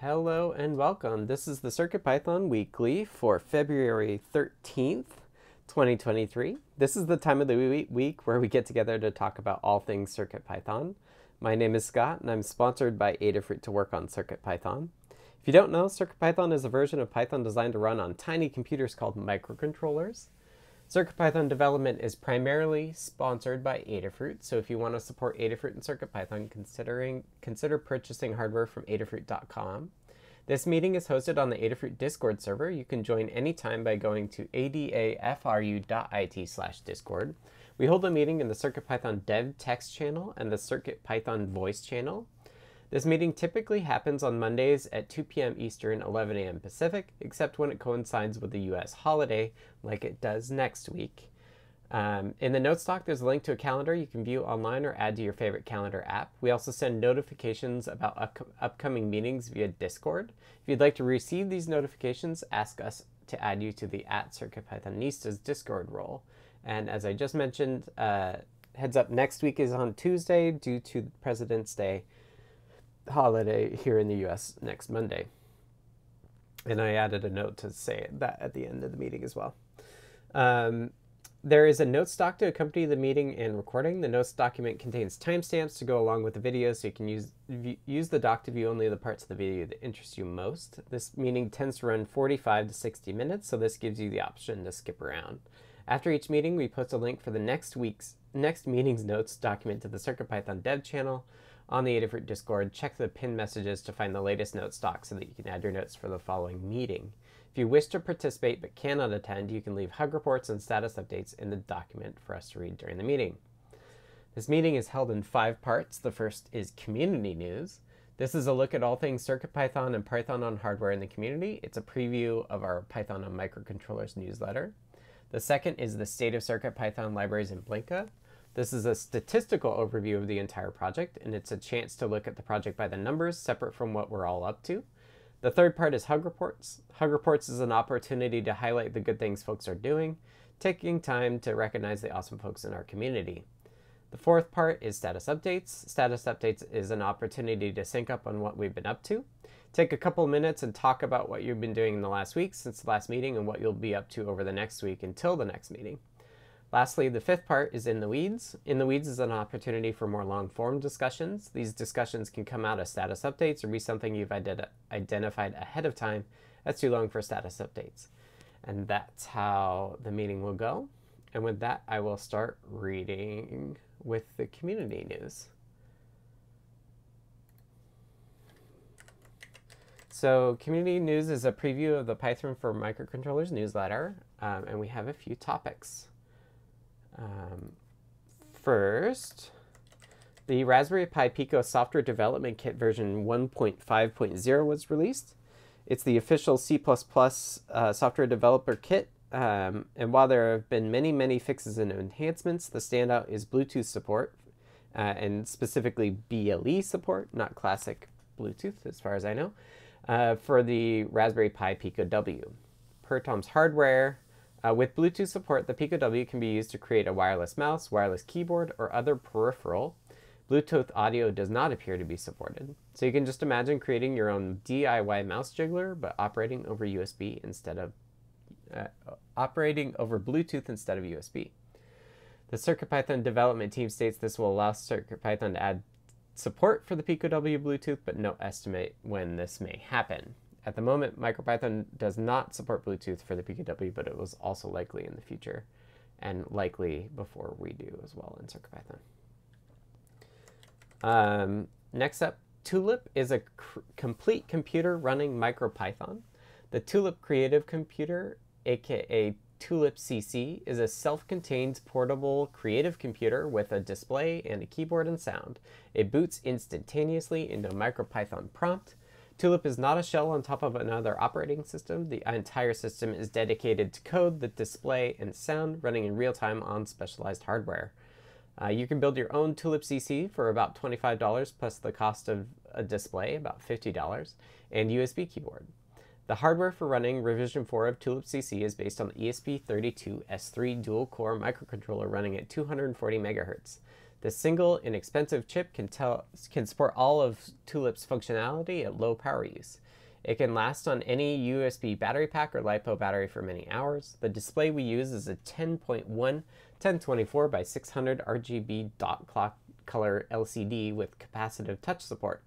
Hello and welcome. This is the CircuitPython Weekly for February 13th, 2023. This is the time of the week where we get together to talk about all things CircuitPython. My name is Scott and I'm sponsored by Adafruit to work on CircuitPython. If you don't know, CircuitPython is a version of Python designed to run on tiny computers called microcontrollers. CircuitPython development is primarily sponsored by Adafruit, so if you want to support Adafruit and CircuitPython, considering consider purchasing hardware from adafruit.com. This meeting is hosted on the Adafruit Discord server. You can join anytime by going to adafru.it slash discord. We hold a meeting in the CircuitPython dev text channel and the CircuitPython voice channel. This meeting typically happens on Mondays at 2 p.m. Eastern, 11 a.m. Pacific, except when it coincides with the U.S. holiday, like it does next week. Um, in the notes doc, there's a link to a calendar you can view online or add to your favorite calendar app. We also send notifications about up- upcoming meetings via Discord. If you'd like to receive these notifications, ask us to add you to the at CircuitPythonistas Discord role. And as I just mentioned, uh, heads up next week is on Tuesday due to President's Day holiday here in the US next Monday. And I added a note to say that at the end of the meeting as well. Um, there is a notes doc to accompany the meeting and recording. The notes document contains timestamps to go along with the video, so you can use use the doc to view only the parts of the video that interest you most. This meeting tends to run 45 to 60 minutes, so this gives you the option to skip around. After each meeting, we post a link for the next week's next meeting's notes document to the CircuitPython dev channel, on the Adafruit Discord, check the pinned messages to find the latest note stock so that you can add your notes for the following meeting. If you wish to participate but cannot attend, you can leave hug reports and status updates in the document for us to read during the meeting. This meeting is held in five parts. The first is community news. This is a look at all things CircuitPython and Python on hardware in the community. It's a preview of our Python on microcontrollers newsletter. The second is the state of CircuitPython libraries in Blinka. This is a statistical overview of the entire project, and it's a chance to look at the project by the numbers, separate from what we're all up to. The third part is Hug Reports. Hug Reports is an opportunity to highlight the good things folks are doing, taking time to recognize the awesome folks in our community. The fourth part is Status Updates. Status Updates is an opportunity to sync up on what we've been up to. Take a couple minutes and talk about what you've been doing in the last week since the last meeting and what you'll be up to over the next week until the next meeting. Lastly, the fifth part is In the Weeds. In the Weeds is an opportunity for more long form discussions. These discussions can come out as status updates or be something you've ident- identified ahead of time that's too long for status updates. And that's how the meeting will go. And with that, I will start reading with the community news. So, community news is a preview of the Python for Microcontrollers newsletter, um, and we have a few topics. Um, first, the Raspberry Pi Pico software development kit version 1.5.0 was released. It's the official C++ uh, software developer kit. Um, and while there have been many, many fixes and enhancements, the standout is Bluetooth support, uh, and specifically BLE support, not classic Bluetooth, as far as I know, uh, for the Raspberry Pi Pico W. Per Tom's Hardware, uh, with Bluetooth support, the Pico W can be used to create a wireless mouse, wireless keyboard, or other peripheral. Bluetooth audio does not appear to be supported. So you can just imagine creating your own DIY mouse jiggler, but operating over USB instead of uh, operating over Bluetooth instead of USB. The CircuitPython development team states this will allow CircuitPython to add support for the Pico W Bluetooth, but no estimate when this may happen. At the moment, MicroPython does not support Bluetooth for the Pico W, but it was also likely in the future and likely before we do as well in CircuitPython. Um, next up, Tulip is a complete computer running MicroPython. The Tulip Creative Computer, aka Tulip CC, is a self-contained portable creative computer with a display and a keyboard and sound. It boots instantaneously into a MicroPython prompt Tulip is not a shell on top of another operating system. The entire system is dedicated to code, the display, and sound running in real time on specialized hardware. Uh, you can build your own Tulip CC for about $25 plus the cost of a display, about $50, and USB keyboard. The hardware for running revision 4 of Tulip CC is based on the ESP32S3 dual core microcontroller running at 240 MHz. The single, inexpensive chip can, tell, can support all of Tulip's functionality at low power use. It can last on any USB battery pack or LiPo battery for many hours. The display we use is a 10.1 1024 by 600 RGB dot clock color LCD with capacitive touch support.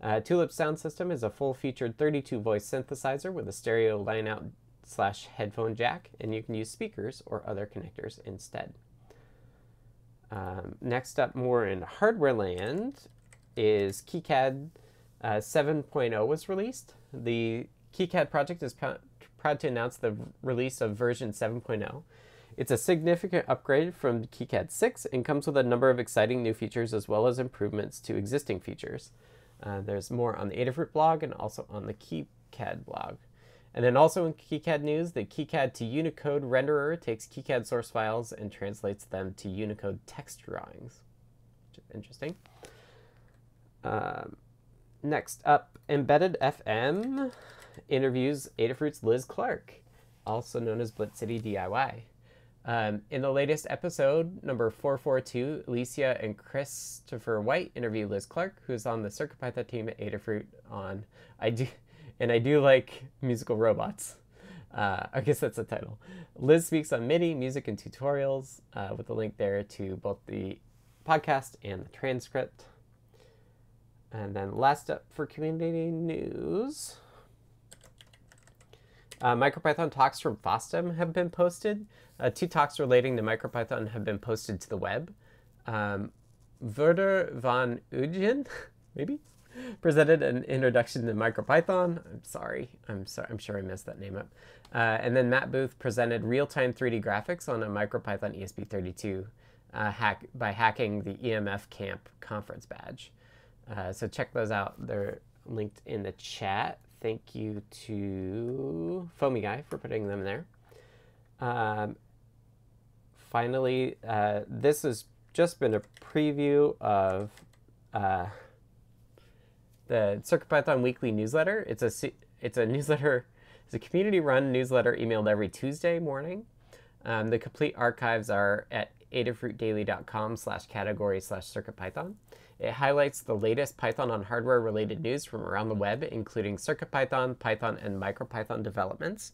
Uh, Tulip Sound System is a full-featured 32 voice synthesizer with a stereo line-out slash headphone jack, and you can use speakers or other connectors instead. Um, next up, more in hardware land, is KiCad uh, 7.0 was released. The KiCad project is pr proud to announce the release of version 7.0. It's a significant upgrade from KiCad 6 and comes with a number of exciting new features as well as improvements to existing features. Uh, there's more on the Adafruit blog and also on the KiCad blog. And then also in KiCad news, the KiCad to Unicode renderer takes KiCad source files and translates them to Unicode text drawings, which is interesting. Um, next up, Embedded FM interviews Adafruit's Liz Clark, also known as Blitz City DIY. Um, in the latest episode, number 442, Alicia and Christopher White interview Liz Clark, who's on the CircuitPython team at Adafruit on I do and I do like musical robots. Uh, I guess that's the title. Liz speaks on MIDI, music, and tutorials uh, with a link there to both the podcast and the transcript. And then last up for community news. Uh, MicroPython talks from FOSDEM have been posted. Uh, two talks relating to MicroPython have been posted to the web. Um, Werder van Ugen, maybe, presented an introduction to MicroPython. I'm sorry, I'm sorry, I'm sure I messed that name up. Uh, and then Matt Booth presented real-time 3D graphics on a MicroPython ESP32 uh, hack by hacking the EMF Camp conference badge. Uh, so check those out. They're linked in the chat. Thank you to Foamy Guy for putting them there. Um, finally, uh, this has just been a preview of uh, the CircuitPython weekly newsletter. It's a it's a newsletter. It's a community-run newsletter emailed every Tuesday morning. Um, the complete archives are at adafruitdaily.com slash category slash CircuitPython. It highlights the latest Python on hardware related news from around the web, including CircuitPython, Python, and MicroPython developments.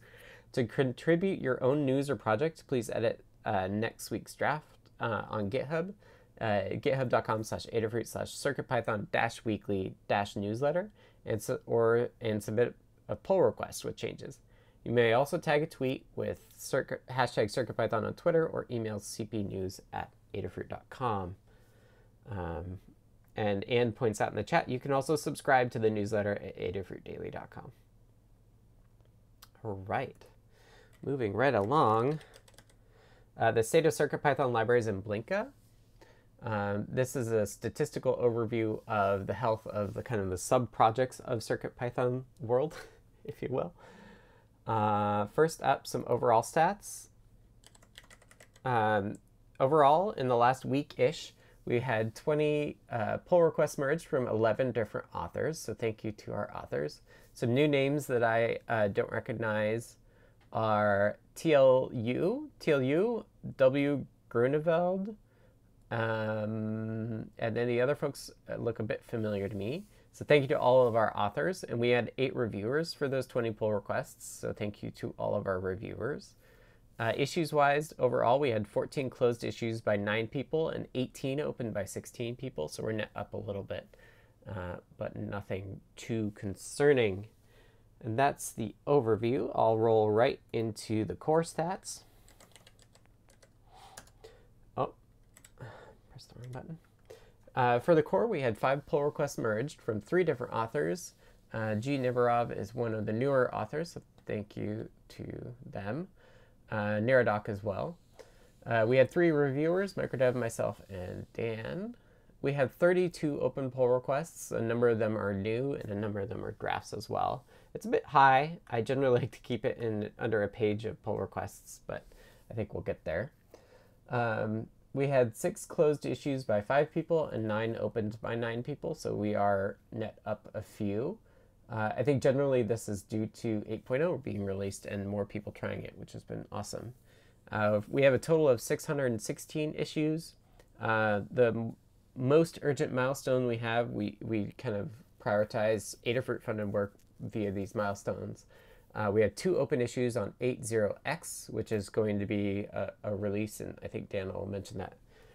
To contribute your own news or project, please edit uh, next week's draft uh, on GitHub, uh, github.com slash adafruit slash circuitpython dash weekly dash newsletter, and, so, or, and submit a pull request with changes. You may also tag a tweet with circuit, hashtag CircuitPython on Twitter or email cpnews at adafruit.com. Um, and Anne points out in the chat, you can also subscribe to the newsletter at adafruitdaily.com. All right, moving right along. Uh, the state of CircuitPython libraries in Blinka. Um, this is a statistical overview of the health of the kind of the sub-projects of CircuitPython world, if you will. Uh, first up, some overall stats. Um, overall, in the last week-ish, we had 20 uh, pull requests merged from 11 different authors, so thank you to our authors. Some new names that I uh, don't recognize are TLU, TLU, W. Grunewald, um, and then the other folks look a bit familiar to me. So thank you to all of our authors, and we had eight reviewers for those 20 pull requests, so thank you to all of our reviewers. Uh, issues wise, overall, we had 14 closed issues by nine people and 18 opened by 16 people, so we're net up a little bit, uh, but nothing too concerning. And that's the overview. I'll roll right into the core stats. The wrong button. Uh, for the core, we had five pull requests merged from three different authors. Uh, G. Neverov is one of the newer authors, so thank you to them uh, Neradoc as well. Uh, we had three reviewers, Microdev, myself, and Dan. We had 32 open pull requests. A number of them are new, and a number of them are drafts as well. It's a bit high. I generally like to keep it in under a page of pull requests, but I think we'll get there. Um, we had six closed issues by five people and nine opened by nine people, so we are net up a few. Uh, I think generally this is due to 8.0 being released and more people trying it, which has been awesome. Uh, we have a total of 616 issues. Uh, the most urgent milestone we have, we, we kind of prioritize Adafruit funded work via these milestones. Uh, we had two open issues on 80X, which is going to be a, a, release, and I think Dan will mention that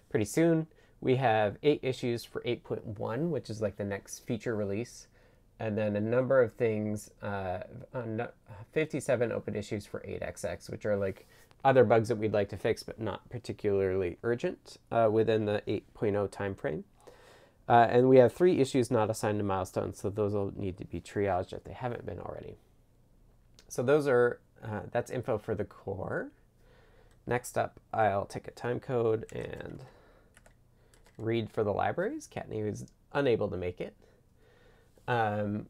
pretty soon. We have eight issues for 8.1, which is like the next feature release, and then a number of things, uh, 57 open issues for 8XX, which are like other bugs that we'd like to fix, but not particularly urgent uh, within the 8.0 timeframe. Uh, and we have three issues not assigned to milestones, so those will need to be triaged if they haven't been already. So those are, uh, that's info for the core. Next up, I'll take a time code and read for the libraries. Kattni was unable to make it. Um,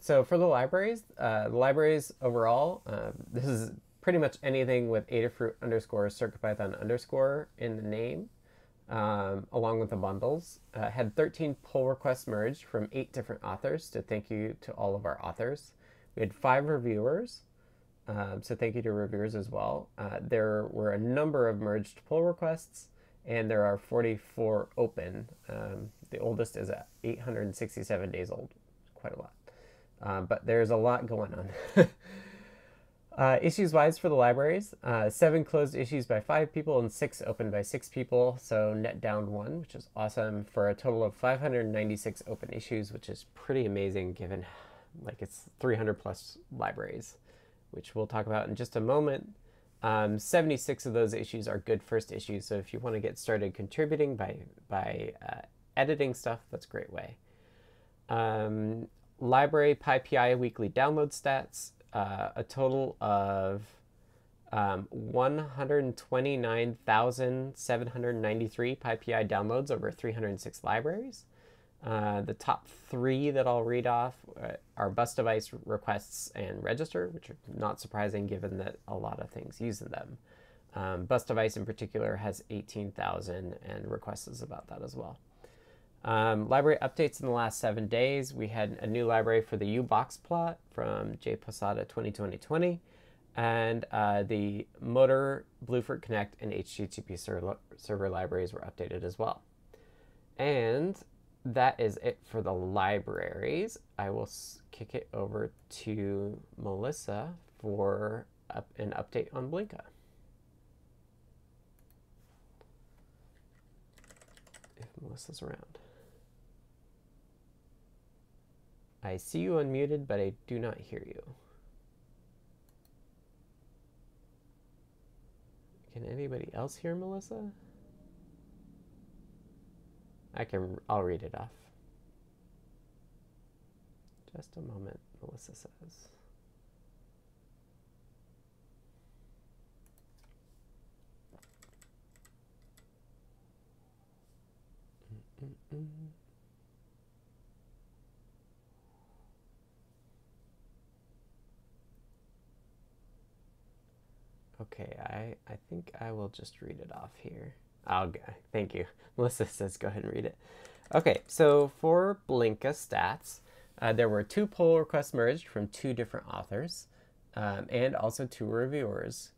so for the libraries, uh, the libraries overall, uh, this is pretty much anything with Adafruit underscore CircuitPython underscore in the name, um, along with the bundles. Uh, had 13 pull requests merged from eight different authors, so thank you to all of our authors. We had five reviewers, um, so thank you to reviewers as well. Uh, there were a number of merged pull requests, and there are 44 open. Um, the oldest is at 867 days old, quite a lot. Uh, but there's a lot going on. uh, issues wise for the libraries, uh, seven closed issues by five people and six open by six people, so net down one, which is awesome, for a total of 596 open issues, which is pretty amazing given like it's 300 plus libraries, which we'll talk about in just a moment. Um, 76 of those issues are good first issues, so if you want to get started contributing by, by uh, editing stuff, that's a great way. Um, library PyPI weekly download stats, uh, a total of um, 129,793 PyPI downloads over 306 libraries. Uh, the top three that I'll read off uh, are bus device requests and register, which are not surprising given that a lot of things use them. Um, bus device in particular has 18,000 and requests is about that as well. Um, library updates in the last seven days. We had a new library for the U-Box plot from J Posada 2020, and uh, the Motor, Bluefruit Connect, and HTTP server libraries were updated as well. And that is it for the libraries. I will kick it over to Melissa for up an update on Blinka. If Melissa's around. I see you unmuted, but I do not hear you. Can anybody else hear Melissa? I can, I'll read it off. Just a moment, Melissa says. Okay, I, I think I will just read it off here. Oh, thank you. Melissa says go ahead and read it. Okay, so for Blinka stats, uh, there were two pull requests merged from two different authors um, and also two reviewers.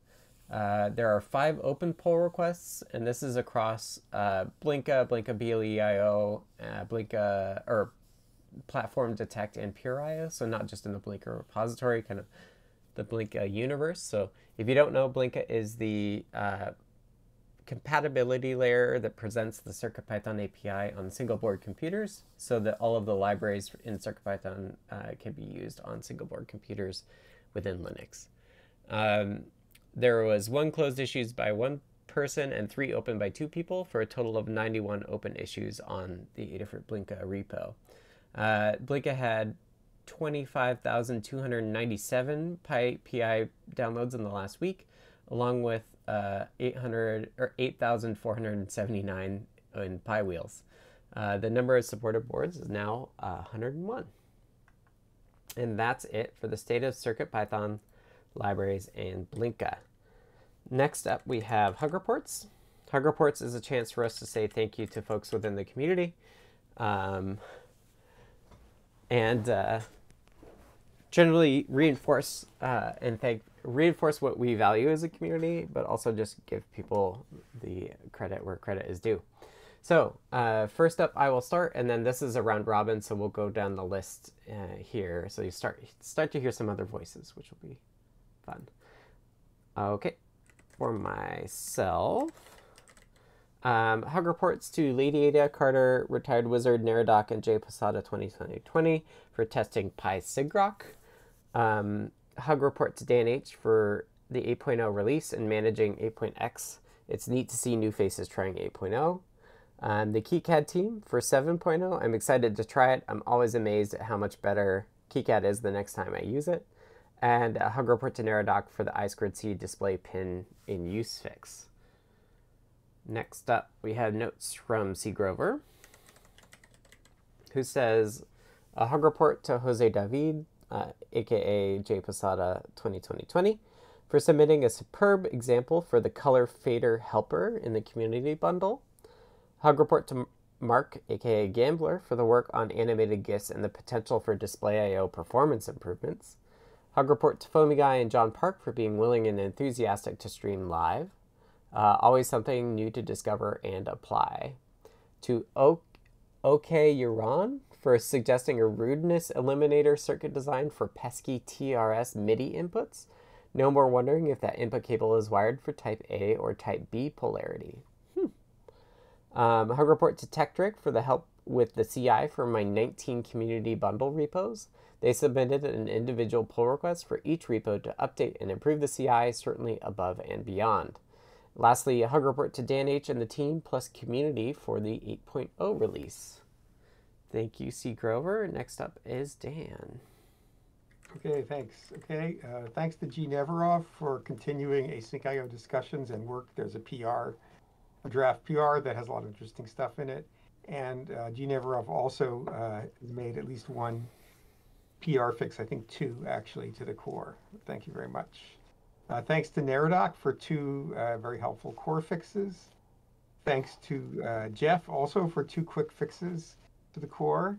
Uh, there are five open pull requests, and this is across uh, Blinka, Blinka BLEIO, uh, Blinka, or Platform Detect and PureIO, so not just in the Blinka repository, kind of the Blinka universe. So if you don't know, Blinka is the uh, compatibility layer that presents the CircuitPython API on single board computers so that all of the libraries in CircuitPython uh, can be used on single board computers within Linux. Um, there was one closed issues by one person and three open by two people for a total of 91 open issues on the Adafruit Blinka repo. Uh, Blinka had 25,297 PI downloads in the last week, along with uh, 800 or 8,479 in PyWheels. Uh, the number of supported boards is now uh, 101. And that's it for the state of CircuitPython libraries and Blinka. Next up, we have Hug Reports. Hug Reports is a chance for us to say thank you to folks within the community. Um, and uh, generally reinforce uh, and thank reinforce what we value as a community, but also just give people the credit where credit is due. So uh, first up, I will start, and then this is a round robin, so we'll go down the list uh, here. So you start start to hear some other voices, which will be fun. Okay, for myself, um, hug reports to Lady Ada Carter, retired wizard Neradoc, and Jay Posada 2020 for testing PySigrok. Um, hug report to Dan H for the 8.0 release and managing 8.x. It's neat to see new faces trying 8.0. Um, the KiCad team for 7.0, I'm excited to try it. I'm always amazed at how much better KiCad is the next time I use it. And a hug report to Neradoc for the I squared C display pin in use fix. Next up, we have notes from C. Grover, who says, a hug report to Jose David, uh, aka J Posada 2020, for submitting a superb example for the color fader helper in the community bundle. Hug report to Mark, aka Gambler, for the work on animated GIFs and the potential for display I/O performance improvements. Hug report to Foamy Guy and John Park for being willing and enthusiastic to stream live. Uh, always something new to discover and apply. To OK Uran for suggesting a rudeness eliminator circuit design for pesky TRS MIDI inputs. No more wondering if that input cable is wired for type A or type B polarity. Hmm. Um, hug report to Tekktrik for the help with the CI for my 19 community bundle repos. They submitted an individual pull request for each repo to update and improve the CI, certainly above and beyond. Lastly, a hug report to Dan H and the team plus community for the 8.0 release. Thank you, C. Grover. Next up is Dan. Okay, thanks. Okay, uh, thanks to G. Neverov for continuing async IO discussions and work. There's a PR, a draft PR that has a lot of interesting stuff in it. And uh, G. Neverov also uh, made at least one PR fix, I think two actually, to the core. Thank you very much. Uh, thanks to Neradoc for two uh, very helpful core fixes. Thanks to uh, Jeff also for two quick fixes to the core.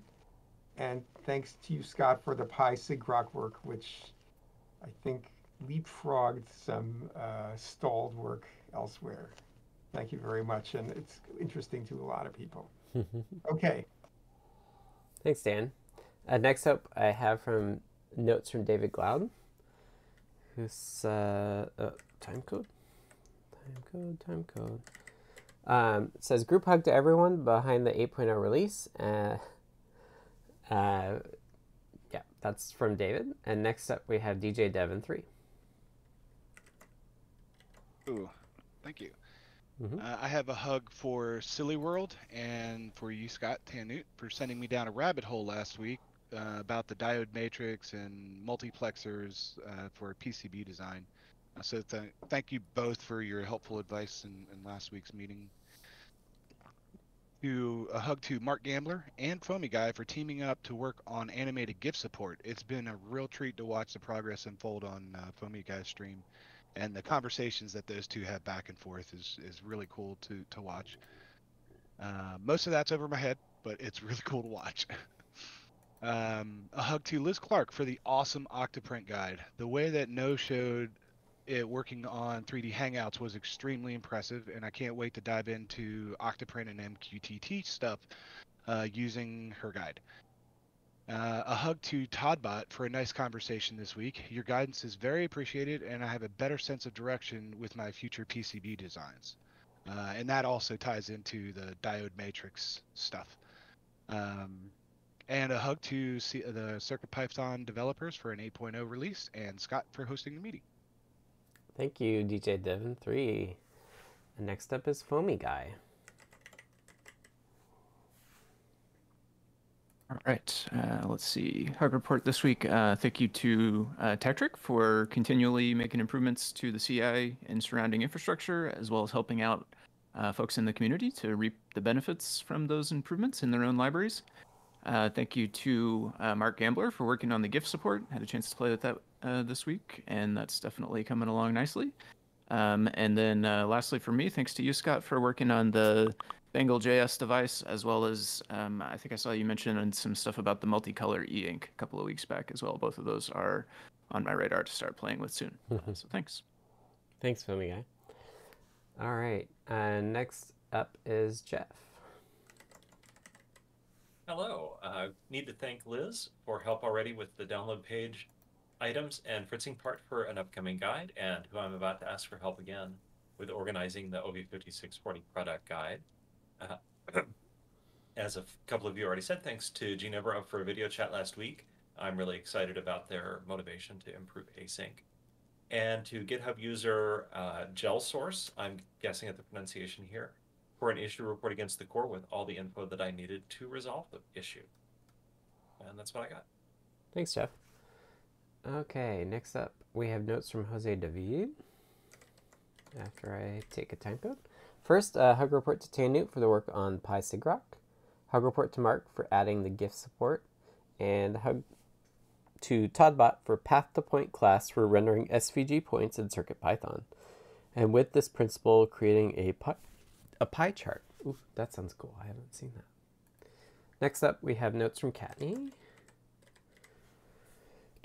And thanks to you, Scott, for the PySigrok work, which I think leapfrogged some uh, stalled work elsewhere. Thank you very much. And it's interesting to a lot of people. okay. Thanks, Dan. Uh, next up, I have from notes from David Glaude who's uh, uh, time code, time code, time code. Um, says group hug to everyone behind the 8.0 release. Uh, uh, yeah, that's from David. And next up we have DJ Devon three. Ooh, thank you. Mm-hmm. Uh, I have a hug for Silly World and for you, Scott Tannewt, for sending me down a rabbit hole last week uh, about the diode matrix and multiplexers uh, for PCB design. So th- thank you both for your helpful advice in, in, last week's meeting. To a hug to Mark Gambler and Foamy Guy for teaming up to work on animated GIF support. It's been a real treat to watch the progress unfold on uh, Foamy Guy's stream, and the conversations that those two have back and forth is is really cool to to watch. Uh, most of that's over my head, but it's really cool to watch. Um, a hug to Liz Clark for the awesome Octoprint guide. The way that Noe showed it working on 3D Hangouts was extremely impressive, and I can't wait to dive into Octoprint and MQTT stuff uh, using her guide. Uh, a hug to Toddbot for a nice conversation this week. Your guidance is very appreciated, and I have a better sense of direction with my future PCB designs. Uh, and that also ties into the diode matrix stuff. Um, and a hug to C- the CircuitPython developers for an 8.0 release, and Scott for hosting the meeting. Thank you, DJ Devon three. And next up is Foamy Guy. All right, uh, let's see. Hug report this week. Uh, thank you to uh, for continually making improvements to the CI and surrounding infrastructure, as well as helping out uh, folks in the community to reap the benefits from those improvements in their own libraries. Uh, thank you to uh, Mark Gambler for working on the GIF support. Had a chance to play with that uh, this week, and that's definitely coming along nicely. Um, and then uh, lastly, for me, thanks to you, Scott, for working on the Bangle JS device, as well as um, I think I saw you mention some stuff about the multicolor e ink a couple of weeks back as well. Both of those are on my radar to start playing with soon. so thanks. Thanks, Foamy Guy. All right. Uh, next up is Jeff. Hello. Uh, need to thank Liz for help already with the download page items and Fritzing part for an upcoming guide, and who I'm about to ask for help again with organizing the OV5640 product guide. Uh, as a couple of you already said, thanks to Ginevra for a video chat last week. I'm really excited about their motivation to improve async. And to GitHub user uh, GelSource, I'm guessing at the pronunciation here, for an issue report against the core with all the info that I needed to resolve the issue. And that's what I got. Thanks, Jeff. Okay, next up we have notes from Jose David. After I take a time code. First, a hug report to Tannewt for the work on PySigrok. Hug report to Mark for adding the GIF support. And hug to Toddbot for path to point class for rendering SVG points in CircuitPython. And with this principle, creating a pie, a pie chart. Ooh, that sounds cool. I haven't seen that. Next up, we have notes from Kattni.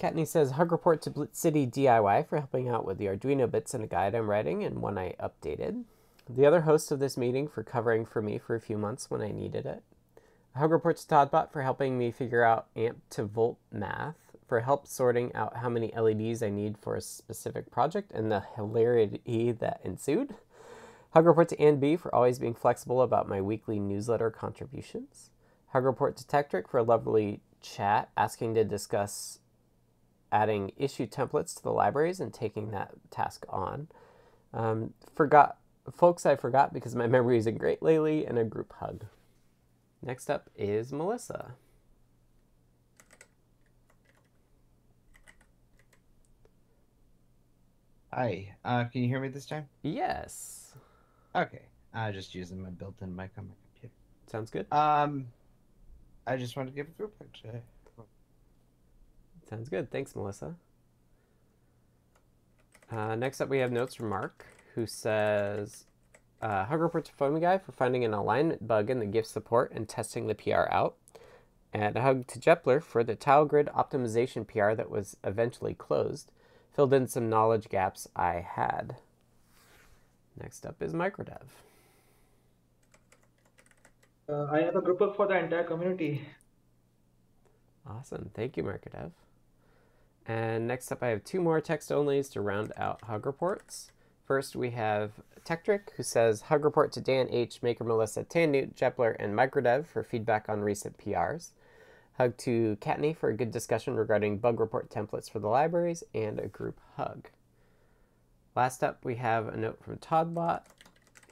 Kattni says, Hug report to Blitz City DIY for helping out with the Arduino bits in a guide I'm writing and one I updated. The other host of this meeting for covering for me for a few months when I needed it. Hug report to Toddbot for helping me figure out amp to volt math, for help sorting out how many LEDs I need for a specific project and the hilarity that ensued. Hug report to Ann B for always being flexible about my weekly newsletter contributions. Hug report to Tekktrik for a lovely chat asking to discuss adding issue templates to the libraries and taking that task on. Um, forgot folks I forgot because my memory isn't great lately and a group hug. Next up is Melissa. Hi, uh, can you hear me this time? Yes. Okay, I'm just using my built-in mic on my computer. Sounds good. Um, I just wanted to give a group picture. Sounds good. Thanks, Melissa. Uh, next up, we have notes from Mark, who says, uh, Hug report to Foamy Guy for finding an alignment bug in the GIF support and testing the PR out. And a hug to Jepler for the tile grid optimization PR that was eventually closed. Filled in some knowledge gaps I had. Next up is Microdev. Uh, I have a group up for the entire community. Awesome. Thank you, Microdev. And next up, I have two more text onlys to round out hug reports. First, we have Tekktrik, who says, Hug report to Dan H., Maker Melissa, Tannewt, Jepler, and Microdev for feedback on recent PRs. Hug to Kattni for a good discussion regarding bug report templates for the libraries, and a group hug. Last up, we have a note from Toddbot,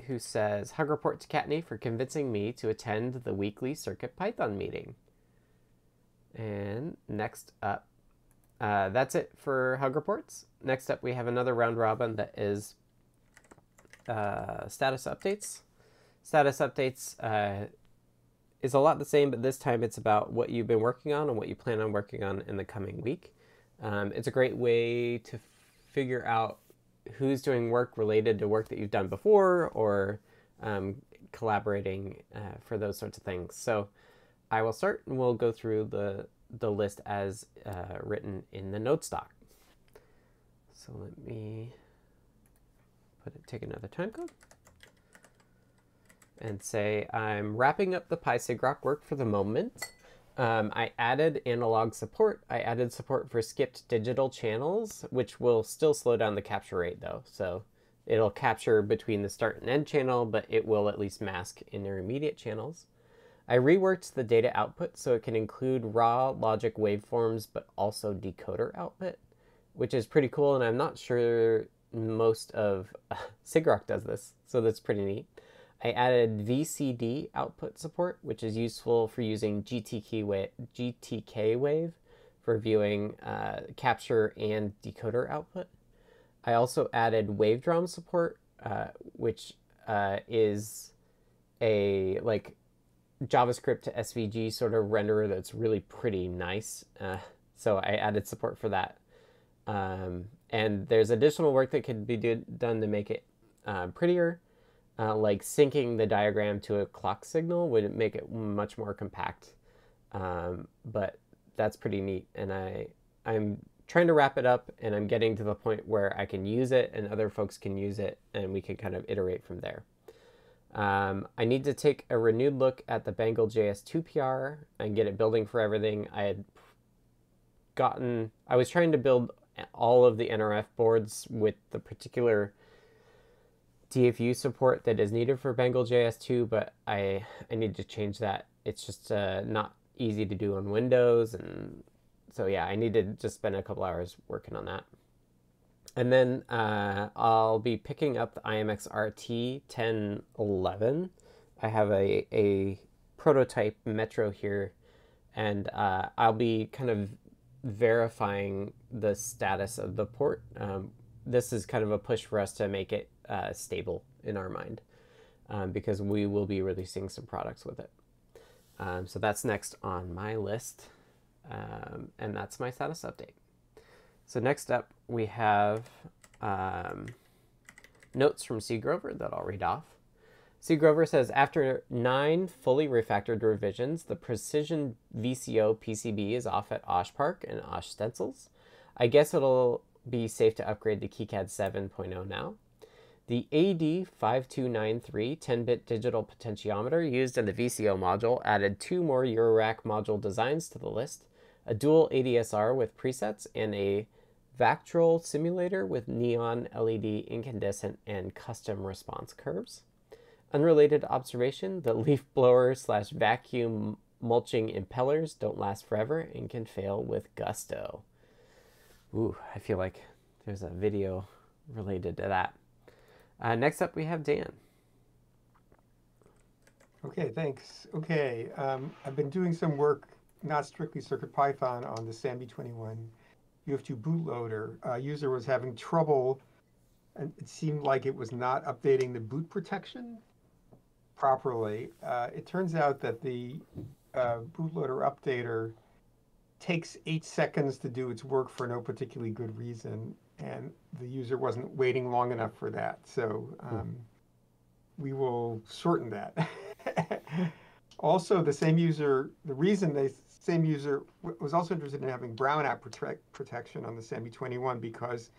who says, Hug report to Kattni for convincing me to attend the weekly Circuit Python meeting. And next up, uh, that's it for Hug reports. Next up, we have another round robin that is uh, status updates. Status updates uh, is a lot the same, but this time it's about what you've been working on and what you plan on working on in the coming week. Um, it's a great way to figure out who's doing work related to work that you've done before or um, collaborating uh, for those sorts of things. So I will start and we'll go through the, the list as uh, written in the note stock. So let me put it, take another time code and say I'm wrapping up the PySigrok work for the moment. Um, I added analog support. I added support for skipped digital channels, which will still slow down the capture rate though. So it'll capture between the start and end channel, but it will at least mask intermediate channels. I reworked the data output so it can include raw logic waveforms, but also decoder output, which is pretty cool. And I'm not sure most of uh, Sigrok does this, so that's pretty neat. I added VCD output support, which is useful for using GTK wave, GTK wave for viewing uh, capture and decoder output. I also added Wavedrom support, uh, which uh, is a like JavaScript to SVG sort of renderer that's really pretty nice. Uh, so I added support for that. Um, and there's additional work that could be do, done to make it uh, prettier uh, like syncing the diagram to a clock signal would make it much more compact. Um, but that's pretty neat. And I, I'm trying to wrap it up and I'm getting to the point where I can use it and other folks can use it and we can kind of iterate from there. Um, I need to take a renewed look at the Bangle JS2 PR and get it building for everything. I had gotten, I was trying to build all of the NRF boards with the particular DFU support that is needed for Bangle JS2, but I, I need to change that. It's just uh, not easy to do on Windows. And so, yeah, I need to just spend a couple hours working on that. And then uh, I'll be picking up the IMX RT 1011. I have a, a prototype Metro here, and uh, I'll be kind of verifying the status of the port. Um, this is kind of a push for us to make it uh, stable in our mind um, because we will be releasing some products with it. Um, so that's next on my list, um, and that's my status update. So next up, we have um, notes from C. Grover that I'll read off. C. Grover says, after nine fully refactored revisions, the Precision VCO PCB is off at Osh Park and Osh Stencils. I guess it'll be safe to upgrade to KiCad 7.0 now. The AD5293 10-bit digital potentiometer used in the VCO module added two more Eurorack module designs to the list, a dual ADSR with presets and a Vactrol simulator with neon LED incandescent and custom response curves. Unrelated observation, the leaf blower slash vacuum mulching impellers don't last forever and can fail with gusto. Ooh, I feel like there's a video related to that. Uh, next up, we have Dan. Okay, thanks. Okay, um, I've been doing some work, not strictly CircuitPython, on the SAMD21 UF2 bootloader. Uh, user was having trouble, and it seemed like it was not updating the boot protection properly. Uh, it turns out that the uh, bootloader updater takes eight seconds to do its work for no particularly good reason, and the user wasn't waiting long enough for that. So um, we will shorten that. also, the same user, the reason they same user was also interested in having brownout protect, protection on the SAMD21 because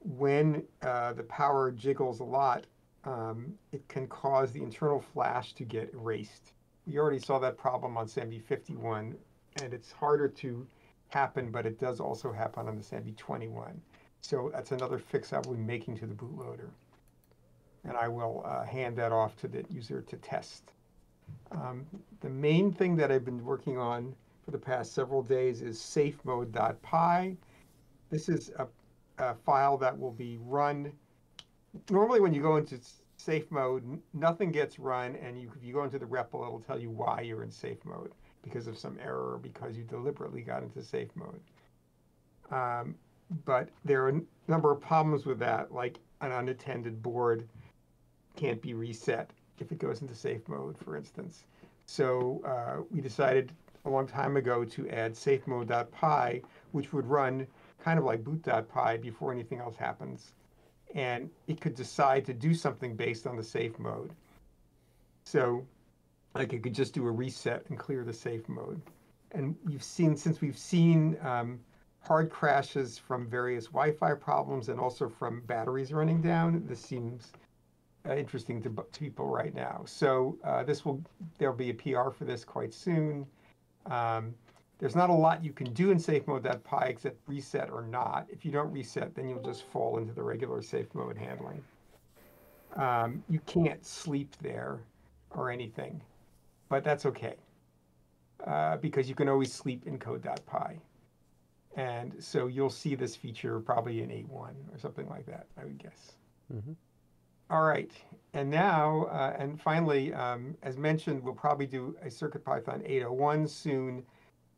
when uh, the power jiggles a lot, um, it can cause the internal flash to get erased. We already saw that problem on SAMD51, and it's harder to happen, but it does also happen on the SAMD21. So that's another fix will be making to the bootloader. And I will uh, hand that off to the user to test. Um, the main thing that I've been working on for the past several days is safemode.py. This is a, a file that will be run. Normally, when you go into safe mode, nothing gets run, and you, if you go into the REPL, it'll tell you why you're in safe mode because of some error or because you deliberately got into safe mode. Um, but there are a number of problems with that, like an unattended board can't be reset if it goes into safe mode, for instance. So uh, we decided a long time ago to add safe safemode.py, which would run kind of like boot.py before anything else happens. And it could decide to do something based on the safe mode. So, like it could just do a reset and clear the safe mode. And we've seen, since we've seen um, hard crashes from various Wi Fi problems and also from batteries running down, this seems interesting to, to, people right now. So, uh, this will, there'll be a PR for this quite soon. Um, there's not a lot you can do in safe mode.py except reset or not. If you don't reset, then you'll just fall into the regular safe mode handling. Um, you can't sleep there or anything, but that's okay uh, because you can always sleep in code.py. And so you'll see this feature probably in 8.1 or something like that, I would guess. Mm-hmm. All right, and now, uh, and finally, um, as mentioned, we'll probably do a CircuitPython 801 soon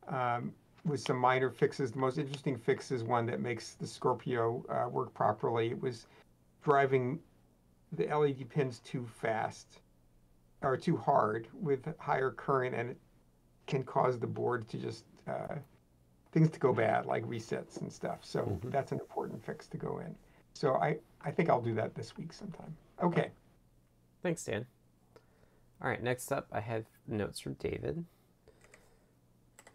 um, with some minor fixes. The most interesting fix is one that makes the Scorpio uh, work properly. It was driving the LED pins too fast or too hard with higher current, and it can cause the board to just uh, things to go bad, like resets and stuff. So mm-hmm. that's an important fix to go in. So I, I think I'll do that this week sometime. Okay. Thanks, Dan. All right, next up, I have notes from David,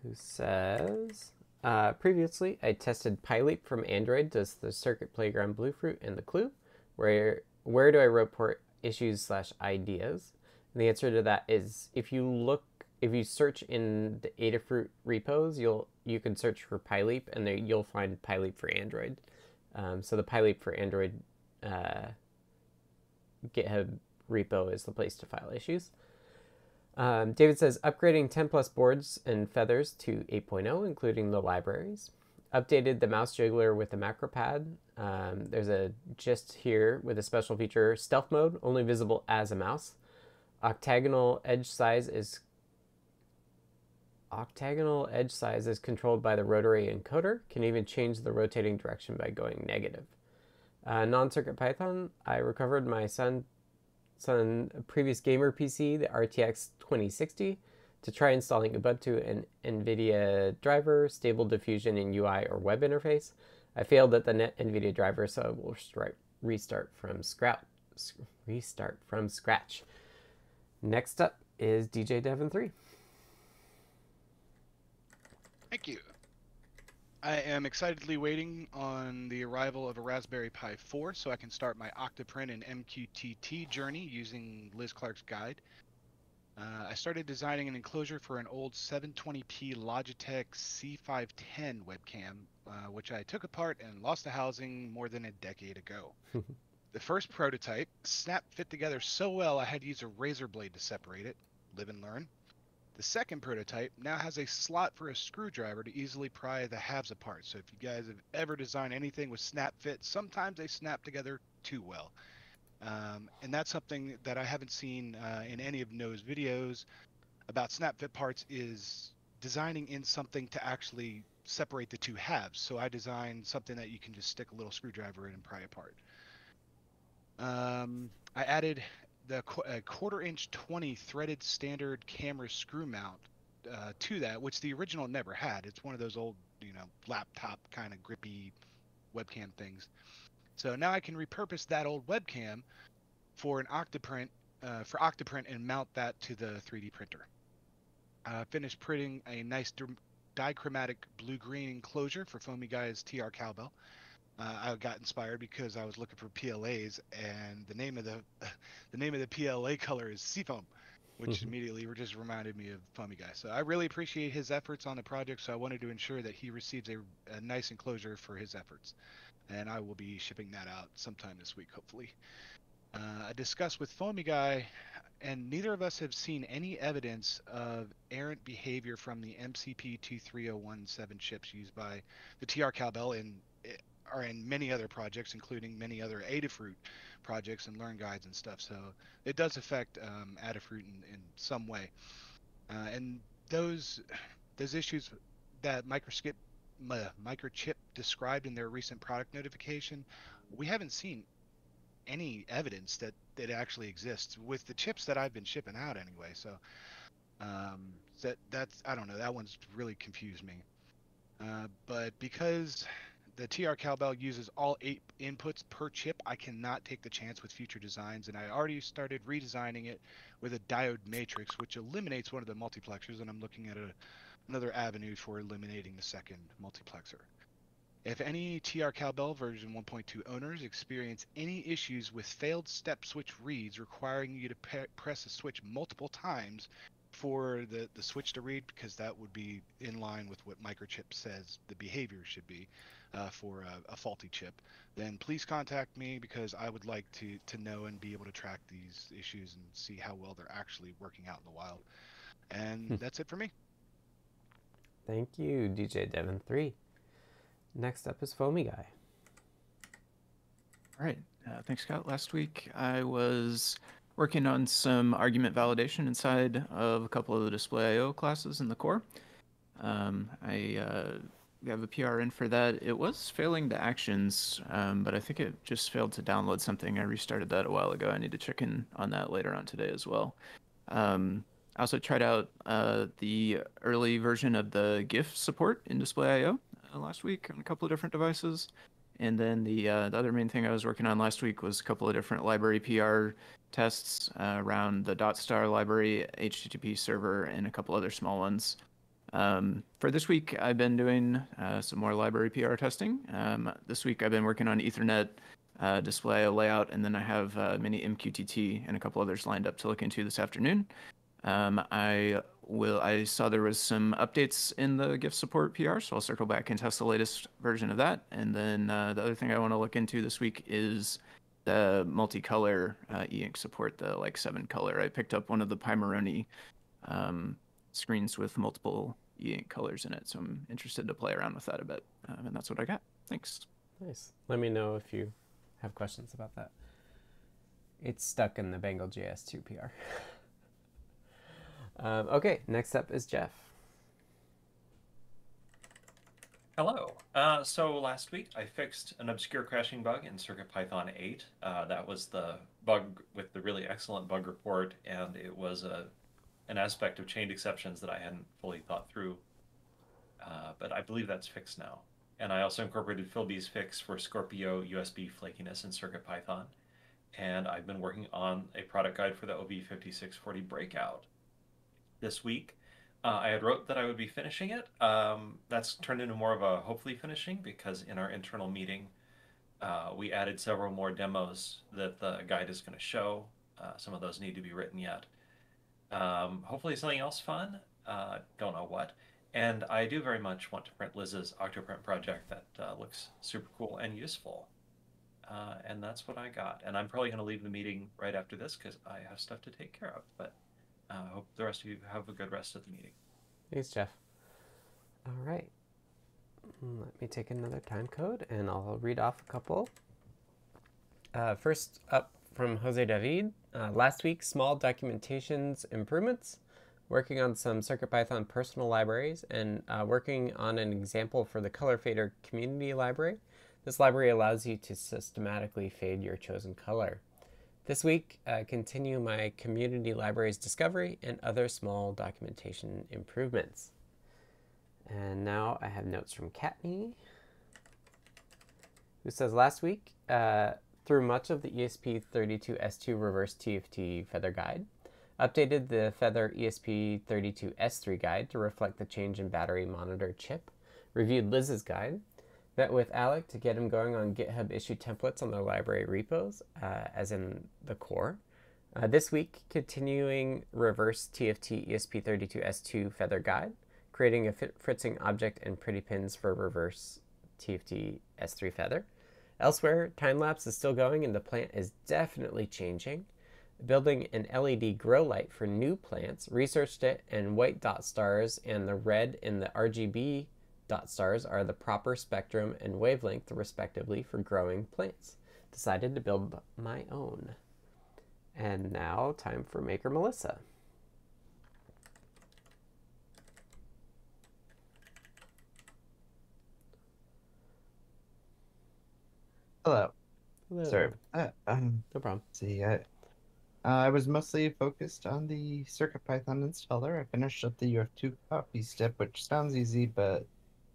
who says uh, Previously, I tested PyLeap from Android, does the Circuit Playground Bluefruit and the Clue. Where, where do I report issues slash ideas? And the answer to that is if you look, if you search in the Adafruit repos, you'll you can search for PyLeap, and there you'll find PyLeap for Android. Um, so the PyLeap for Android uh, GitHub repo is the place to file issues. Um, David says upgrading 10 plus boards and feathers to 8.0, including the libraries. Updated the mouse jiggler with the macro pad. Um, there's a gist here with a special feature stealth mode, only visible as a mouse. Octagonal edge size is octagonal edge size is controlled by the rotary encoder. Can even change the rotating direction by going negative. Uh, non-circuit Python. I recovered my son son previous gamer PC, the RTX 2060, to try installing Ubuntu and NVIDIA driver, stable diffusion in UI or web interface. I failed at the net NVIDIA driver, so I will start, restart from scratch. Restart from scratch. Next up is DJ Devon 3. Thank you. I am excitedly waiting on the arrival of a Raspberry Pi 4 so I can start my Octoprint and MQTT journey using Liz Clark's guide. Uh, I started designing an enclosure for an old 720p Logitech C510 webcam, uh, which I took apart and lost to housing more than a decade ago. the first prototype, Snap fit together so well I had to use a razor blade to separate it. Live and learn. The second prototype now has a slot for a screwdriver to easily pry the halves apart. So if you guys have ever designed anything with snap fit, sometimes they snap together too well. Um, and that's something that I haven't seen uh, in any of Noe's videos about snap fit parts is designing in something to actually separate the two halves. So I designed something that you can just stick a little screwdriver in and pry apart. Um, I added the qu- quarter inch 20 threaded standard camera screw mount uh, to that, which the original never had. It's one of those old, you know, laptop kind of grippy webcam things. So now I can repurpose that old webcam for an Octoprint, uh, for Octoprint and mount that to the 3D printer. Uh, finished printing a nice dichromatic blue-green enclosure for Foamy Guy's TR Cowbell. Uh, I got inspired because I was looking for PLAs, and the name of the the name of the PLA color is Seafoam, which immediately just reminded me of Foamy Guy. So I really appreciate his efforts on the project. So I wanted to ensure that he receives a, a nice enclosure for his efforts, and I will be shipping that out sometime this week, hopefully. Uh, I discussed with Foamy Guy, and neither of us have seen any evidence of errant behavior from the MCP 23017 chips used by the TR Cowbell in are in many other projects, including many other Adafruit projects and learn guides and stuff. So it does affect um, Adafruit in, in some way. Uh, and those those issues that Microchip Microchip described in their recent product notification, we haven't seen any evidence that it actually exists with the chips that I've been shipping out anyway. So um, that that's I don't know that one's really confused me. Uh, but because the TR Cowbell uses all eight inputs per chip. I cannot take the chance with future designs, and I already started redesigning it with a diode matrix, which eliminates one of the multiplexers, and I'm looking at a, another avenue for eliminating the second multiplexer. If any TR Cowbell version 1.2 owners experience any issues with failed step switch reads requiring you to pe- press a switch multiple times for the, the switch to read, because that would be in line with what Microchip says the behavior should be, uh, for a, a, faulty chip, then please contact me because I would like to, to know and be able to track these issues and see how well they're actually working out in the wild. And hmm. that's it for me. Thank you, DJ Devon3. Next up is Foamy Guy. All right. Uh, thanks, Scott. Last week I was working on some argument validation inside of a couple of the display IO classes in the core. Um, I uh, have a PR in for that. It was failing the actions, um, but I think it just failed to download something. I restarted that a while ago. I need to check in on that later on today as well. Um, I also tried out uh, the early version of the GIF support in Display.io uh, last week on a couple of different devices. And then the, uh, the other main thing I was working on last week was a couple of different library PR tests uh, around the dot .star library, HTTP server, and a couple other small ones. Um, for this week, I've been doing uh, some more library PR testing. Um, this week, I've been working on Ethernet uh, display layout, and then I have uh, mini MQTT and a couple others lined up to look into this afternoon. Um, I will. I saw there was some updates in the GIF support PR, so I'll circle back and test the latest version of that. And then uh, the other thing I want to look into this week is the multicolor uh, e-ink support, the like seven color. I picked up one of the Pimoroni um, screens with multiple e-ink colors in it, so I'm interested to play around with that a bit. Um, and that's what I got. Thanks. Nice. Let me know if you have questions about that. It's stuck in the Bangle.js 2 PR. um, okay, next up is Jeff. Hello. Uh, so last week I fixed an obscure crashing bug in CircuitPython 8. Uh, that was the bug with the really excellent bug report, and it was a an aspect of chained exceptions that I hadn't fully thought through. Uh, but I believe that's fixed now. And I also incorporated Philby's fix for Scorpio USB flakiness in CircuitPython. And I've been working on a product guide for the OV5640 breakout. This week, uh, I had wrote that I would be finishing it. Um, that's turned into more of a hopefully finishing because in our internal meeting, uh, we added several more demos that the guide is going to show. Uh, some of those need to be written yet. Um, hopefully something else fun. Uh, don't know what. And I do very much want to print Liz's Octoprint project that uh, looks super cool and useful. Uh, and that's what I got. And I'm probably going to leave the meeting right after this because I have stuff to take care of. But I uh, hope the rest of you have a good rest of the meeting. Thanks, Jeff. All right. Let me take another time code and I'll read off a couple. Uh, first up from Jose David. Uh, last week, small documentations improvements, working on some CircuitPython personal libraries, and uh, working on an example for the Color Fader community library. This library allows you to systematically fade your chosen color. This week, uh, continue my community libraries discovery and other small documentation improvements. And now I have notes from Kattni, who says last week, uh, through much of the ESP32S2 reverse TFT Feather guide, updated the Feather ESP32S3 guide to reflect the change in battery monitor chip, reviewed Liz's guide, met with Alec to get him going on GitHub issue templates on the library repos, uh, as in the core. Uh, this week, continuing reverse TFT ESP32S2 Feather guide, creating a fritzing object and pretty pins for reverse TFT S3 Feather. Elsewhere, time lapse is still going and the plant is definitely changing. Building an LED grow light for new plants, researched it, and white dot stars and the red in the RGB dot stars are the proper spectrum and wavelength, respectively, for growing plants. Decided to build my own. And now, time for Maker Melissa. Hello. Hello. Sorry. Uh, um, No problem. see, I, uh, I was mostly focused on the CircuitPython installer. I finished up the UF2 copy step, which sounds easy, but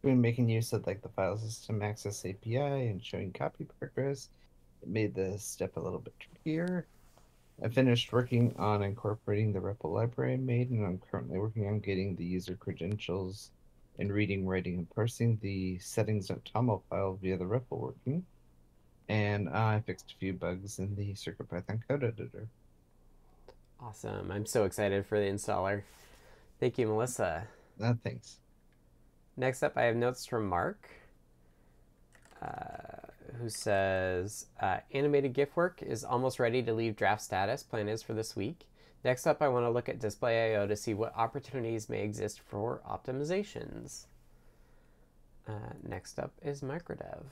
when making use of like the file system access API and showing copy progress, it made the step a little bit trickier. I finished working on incorporating the REPL library I made, and I'm currently working on getting the user credentials and reading, writing, and parsing the settings.toml file via the REPL working and I fixed a few bugs in the CircuitPython code editor. Awesome. I'm so excited for the installer. Thank you, Melissa. Uh, thanks. Next up, I have notes from Mark, uh, who says uh, animated GIF work is almost ready to leave draft status. Plan is for this week. Next up, I want to look at Display.io to see what opportunities may exist for optimizations. Uh, next up is Microdev.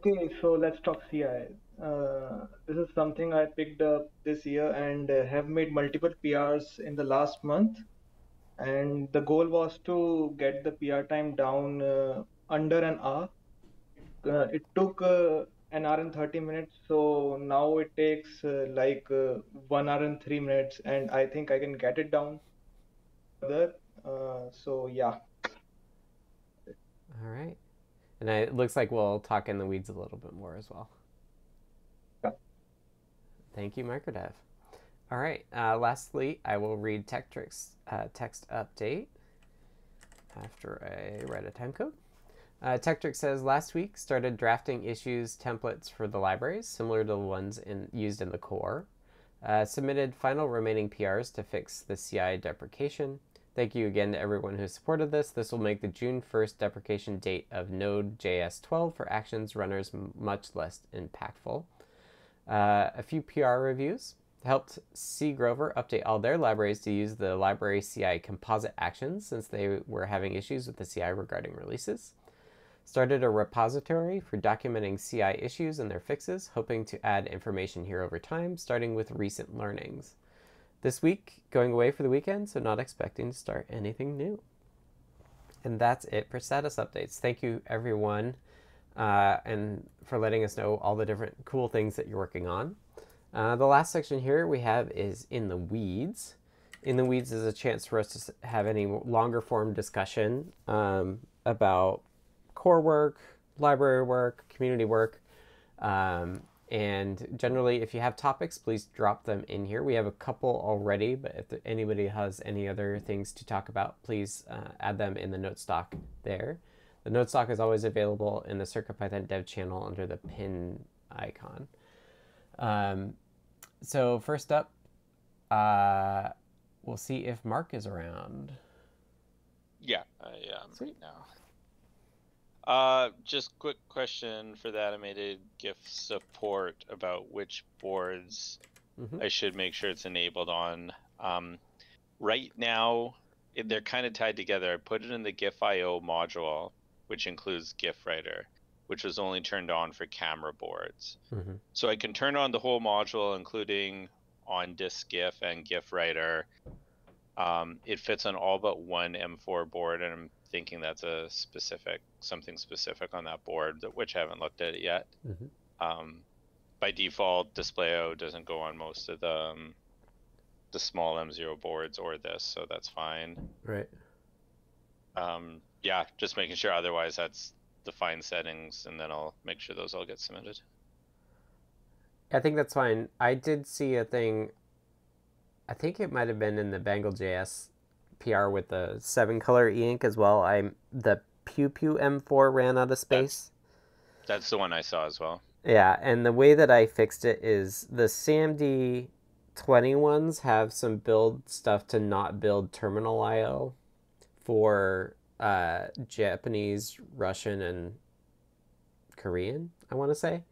Okay, so let's talk CI. Uh, this is something I picked up this year and uh, have made multiple PRs in the last month. And the goal was to get the PR time down uh, under an hour. Uh, it took uh, an hour and 30 minutes, so now it takes uh, like one hour and three minutes, and I think I can get it down further. so, yeah. All right. And it looks like we'll talk in the weeds a little bit more as well. Yeah. Thank you, Microdev. All right. Uh, lastly, I will read Tekktrik's uh, text update after I write a time code. Uh, Tekktrik says last week started drafting issues templates for the libraries, similar to the ones in, used in the core. Uh, submitted final remaining PRs to fix the CI deprecation. Thank you again to everyone who supported this. This will make the June 1st deprecation date of Node.js 12 for actions runners much less impactful. Uh, a few PR reviews helped C Grover update all their libraries to use the library CI composite actions since they were having issues with the CI regarding releases. Started a repository for documenting CI issues and their fixes, hoping to add information here over time, starting with recent learnings. This week, going away for the weekend, so not expecting to start anything new. And that's it for status updates. Thank you, everyone, uh, and for letting us know all the different cool things that you're working on. Uh, the last section here we have is in the weeds. In the weeds is a chance for us to have any longer form discussion um, about core work, library work, community work. Um, and generally, if you have topics, please drop them in here. We have a couple already, but if anybody has any other things to talk about, please uh, add them in the note stock there. The note stock is always available in the CircuitPython dev channel under the pin icon. Um, so first up, uh, we'll see if Mark is around. Yeah, I am Sweet. right now. Uh, just quick question for the animated GIF support about which boards Mhm. I should make sure it's enabled on. Um, right now, they're kind of tied together. I put it in the GIF.io module, which includes GIF Writer, which was only turned on for camera boards. Mhm. So I can turn on the whole module, including on disk GIF and GIF Writer. Um, it fits on all but one M4 board, and I'm thinking that's a specific something specific on that board, which I haven't looked at it yet. Mhm. Um, by default, Display.io doesn't go on most of the um, the small M0 boards or this, so that's fine. Right. Um, yeah, just making sure. Otherwise, that's the fine settings, and then I'll make sure those all get submitted. I think that's fine. I did see a thing. I think it might have been in the Bangle.js PR with the seven color e ink as well. I'm the Pew Pew M4 ran out of space. That's the one I saw as well. Yeah, and the way that I fixed it is the SAMD 20 ones have some build stuff to not build terminal IO for uh, Japanese, Russian, and Korean, I want to say.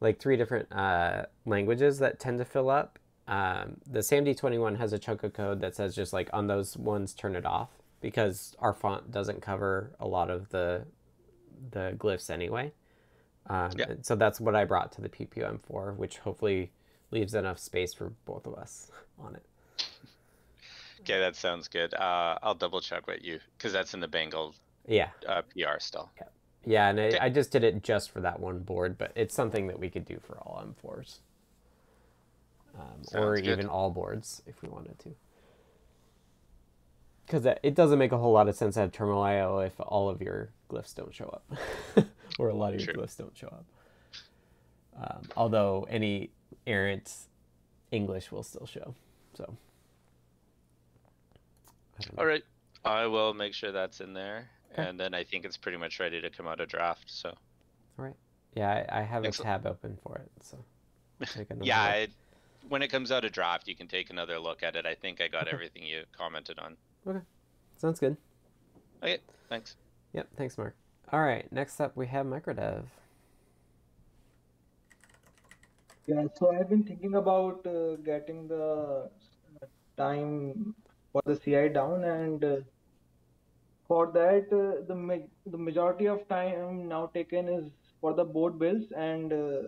Like three different uh, languages that tend to fill up. Um, the SAMD 21 has a chunk of code that says just like on those ones, turn it off because our font doesn't cover a lot of the the glyphs anyway. Um, Yeah. So that's what I brought to the PPM4, which hopefully leaves enough space for both of us on it. Okay, that sounds good. Uh, I'll double check with you because that's in the Bangle Yeah, uh, PR still. yeah, yeah and I. I just did it just for that one board, but it's something that we could do for all M4s, um, or good. even all boards if we wanted to. Because it doesn't make a whole lot of sense to have terminal IO if all of your glyphs don't show up, or a lot of your True. glyphs don't show up. Um, although any errant English will still show, so. I don't know. All right, I will make sure that's in there, Okay. and then I think it's pretty much ready to come out of draft. So All right. Yeah, I, I have a tab open for it, so. I'll take another yeah, look. I, when it comes out of draft, you can take another look at it. I think I got Okay. everything you commented on. Okay. Sounds good. Okay, thanks. Yep, thanks, Mark. All right, next up we have microdev. Yeah, so I've been thinking about uh, getting the uh, time for the CI down, and uh, for that, uh, the ma the majority of time now taken is for the board builds, and uh,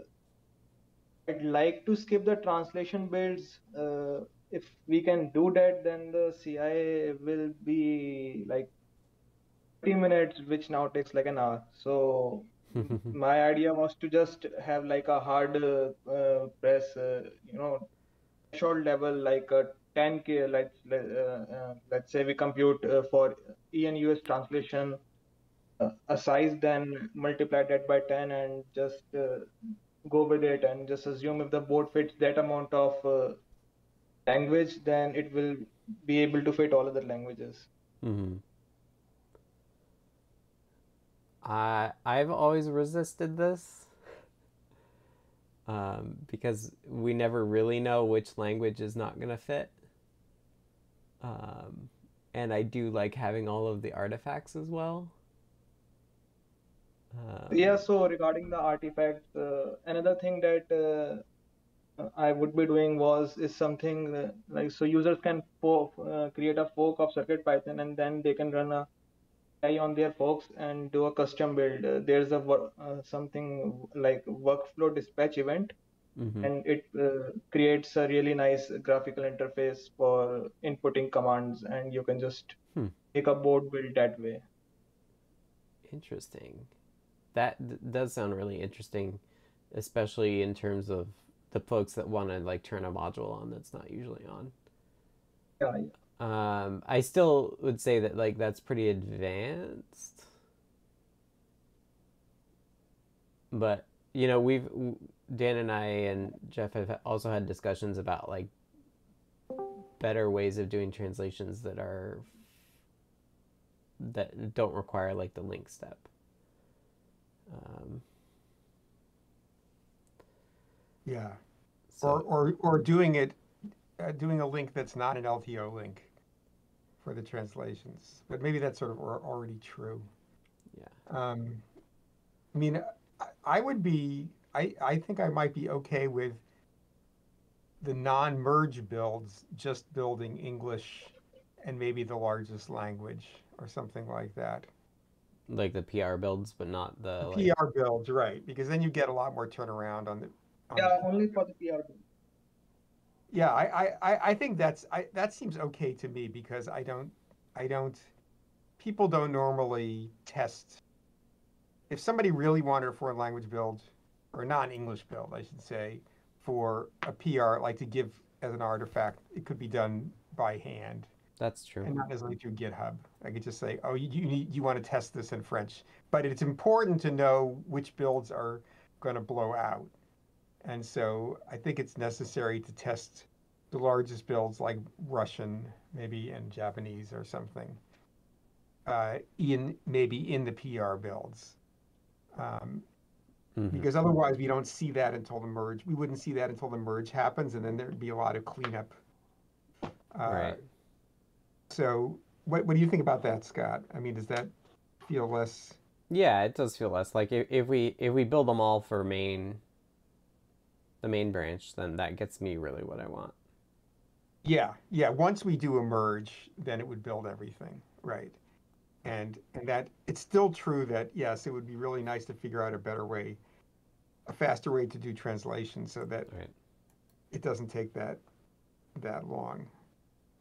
I'd like to skip the translation builds. Uh, if we can do that, then the CI will be like 30 minutes, which now takes like an hour. So my idea was to just have like a hard uh, uh, press, uh, you know, short level like a 10k. Let's uh, uh, let's say we compute uh, for ENUS translation uh, a size, then multiply that by 10 and just uh, go with it and just assume if the board fits that amount of uh, language, then it will be able to fit all other languages. hmm I I've always resisted this um, because we never really know which language is not going to fit. Um, and I do like having all of the artifacts as well. Um, Yeah, so regarding the artifacts, uh, another thing that uh, I would be doing was is something uh, like so users can uh, create a fork of Circuit Python and then they can run a on their forks and do a custom build. There's a uh, something like workflow dispatch event mhm. and it uh, creates a really nice graphical interface for inputting commands and you can just Hmm. make a board build that way. Interesting. That d- does sound really interesting, especially in terms of the folks that want to like turn a module on that's not usually on. Yeah, Um, I still would say that like that's pretty advanced. But you know, we've Dan and I and Jeff have also had discussions about like better ways of doing translations that are that don't require like the link step. Um, Yeah. so Or, or, or doing it, uh, doing a link that's not an LTO link for the translations. But maybe that's sort of already true. yeah. Um, I mean, I, I would be, I, I think I might be okay with the non-merge builds, just building English and maybe the largest language or something like that. Like the PR builds, but not the The like PR builds, right? Because then you get a lot more turnaround on the. On yeah, the only for the PR. build. Yeah, I, I, I- I think that's I that seems okay to me because I don't I don't people don't normally test if somebody really wanted a foreign language build or non-English build, I should say, for a PR, like to give as an artifact, it could be done by hand that's true. and not necessarily through GitHub. I could just say, oh, you, you need you want to test this in French, but it's important to know which builds are going to blow out. And so I think it's necessary to test the largest builds like Russian, maybe and Japanese or something, uh, in maybe in the PR builds. Um, Mhm. because otherwise we don't see that until the merge. We wouldn't see that until the merge happens, and then there'd be a lot of cleanup. Uh, Right. So, what what do you think about that, Scott? I mean, does that feel less? Yeah, it does feel less like if, if we if we build them all for main the main branch, then that gets me really what I want. Yeah, yeah. Once we do a merge, then it would build everything, right? And and that it's still true that yes, it would be really nice to figure out a better way, a faster way to do translation, so that Right. it doesn't take that that long.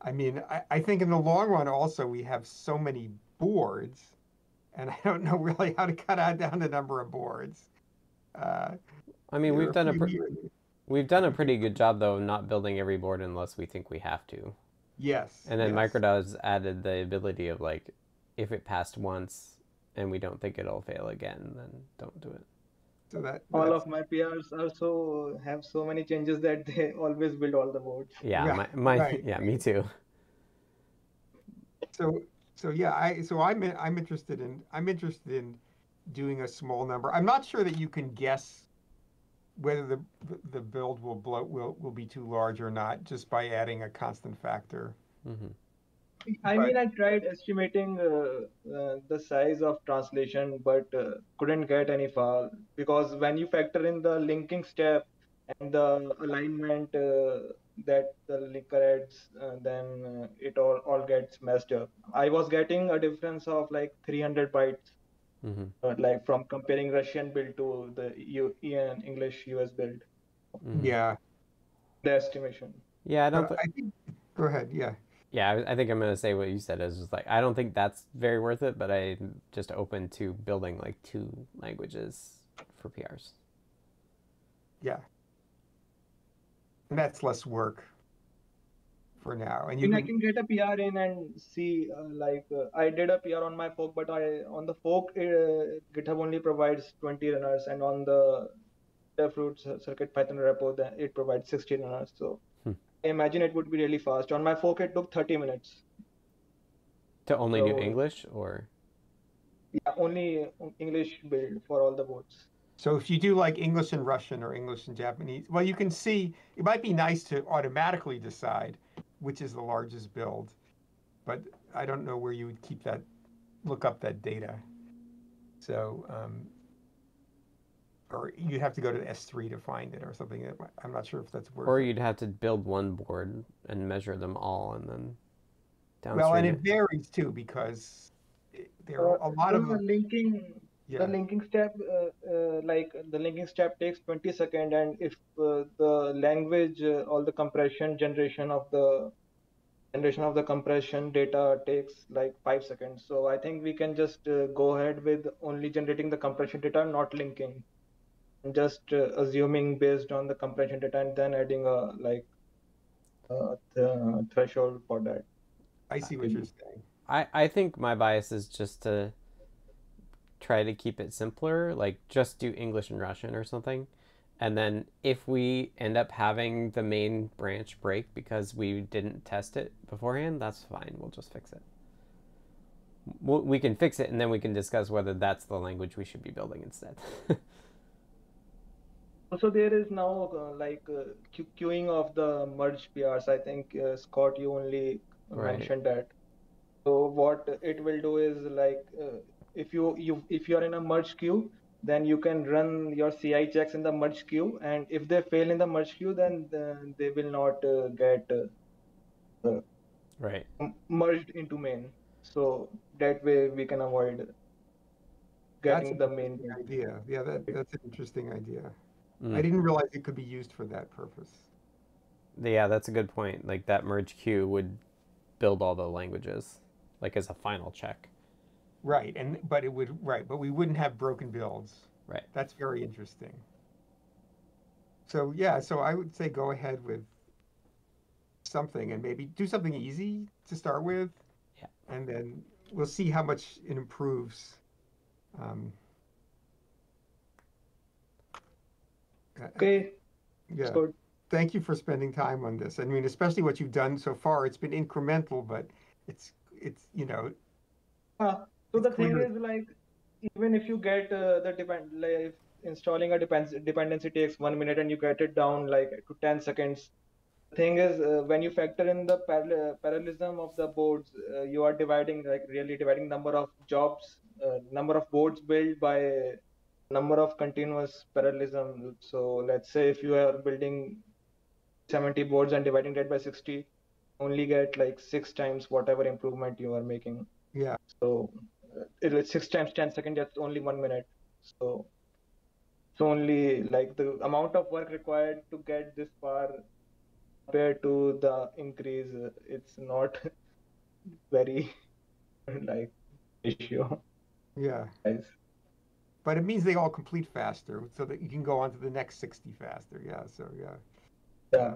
I mean, I, I think in the long run also we have so many boards, and I don't know really how to cut out down the number of boards. Uh, I mean, we've done a pr- we've done a pretty good job though of not building every board unless we think we have to. yes, And then yes. Microdev's added the ability of like if it passed once and we don't think it'll fail again, then don't do it. So that All of my PRs also have so many changes that they always build all the boards. Yeah, Yeah, my, my right. yeah, me too. So so yeah, I so I'm I'm interested in I'm interested in doing a small number. I'm not sure that you can guess whether the the build will blow will will be too large or not just by adding a constant factor. hmm I mean, I tried estimating uh, uh, the size of translation, but uh, couldn't get any far because when you factor in the linking step and the alignment uh, that the linker adds, uh, then uh, it all, all gets messed up. I was getting a difference of like 300 bytes, hmm uh, like from comparing Russian build to the U- English US build, hmm Yeah. the estimation. Yeah, I don't. Th- I think go ahead. Yeah. Yeah, I, I think I'm gonna say what you said is like I don't think that's very worth it, but I'm just open to building like two languages for PRs. Yeah. And that's less work for now. And I you mean, I can, can get a PR in and see, uh, like, uh, I did a PR on my fork, but I on the fork, uh, GitHub only provides 20 runners, and on the Adafruit Circuit Python repo, then it provides 60 runners. So. I imagine it would be really fast. On my fork, it took 30 minutes. To only do English or Yeah, only English build for all the boards. So if you do like English and Russian or English and Japanese, well, you can see it might be nice to automatically decide which is the largest build, but I don't know where you would keep that, look up that data. So, um, or you'd have to go to S3 to find it or something. I'm not sure if that's worth Or you'd have to build one board and measure them all and then downstream Well, and it. it varies too because it- there are a lot of the linking yeah. the linking step uh, uh, like the linking step takes 20 second and if uh, the language uh, all the compression generation of the generation of the compression data takes like 5 seconds so i think we can just uh, go ahead with only generating the compression data not linking and just uh, assuming based on the compression data and then adding a like uh, the threshold for that I see what you're saying. I, I think my bias is just to try to keep it simpler, like just do English and Russian or something. And then if we end up having the main branch break because we didn't test it beforehand, that's fine. We'll just fix it. We'll, we can fix it and then we can discuss whether that's the language we should be building instead. Also, there is now uh, like uh, que- queuing of the merge PRs. I think uh, Scott, you only Right. mentioned that. So what it will do is like uh, if you you if you are in a merge queue, then you can run your CI checks in the merge queue, and if they fail in the merge queue, then uh, they will not uh, get uh, right. m- merged into main. So that way we can avoid That's getting an the main. interesting idea. Yeah, that, that's an interesting idea. Mm. I didn't realize it could be used for that purpose. Yeah, that's a good point. Like that merge queue would build all the languages, like as a final check. Right, and but it would right, but we wouldn't have broken builds. Right. That's very interesting. So yeah, so I would say go ahead with something and maybe do something easy to start with. Yeah. And then we'll see how much it improves. Um, Okay, Yeah. so Thank you for spending time on this. I mean, especially what you've done so far. It's been incremental, but it's it's you know Uh, so the It's thing clear. is like even if you get uh, the depend like installing a depends dependency takes one minute and you get it down like to 10 seconds the thing is uh, when you factor in the paral- parallelism of the boards uh, you are dividing like really dividing number of jobs uh, number of boards built by number of continuous parallelism so let's say if you are building 70 boards and dividing that by 60 only get like six times whatever improvement you are making yeah so it is six times 10 seconds, that's only one minute. So it's only like the amount of work required to get this far compared to the increase, it's not very like issue. yeah. Guys. But it means they all complete faster, so that you can go on to the next sixty faster. Yeah. So yeah. Yeah.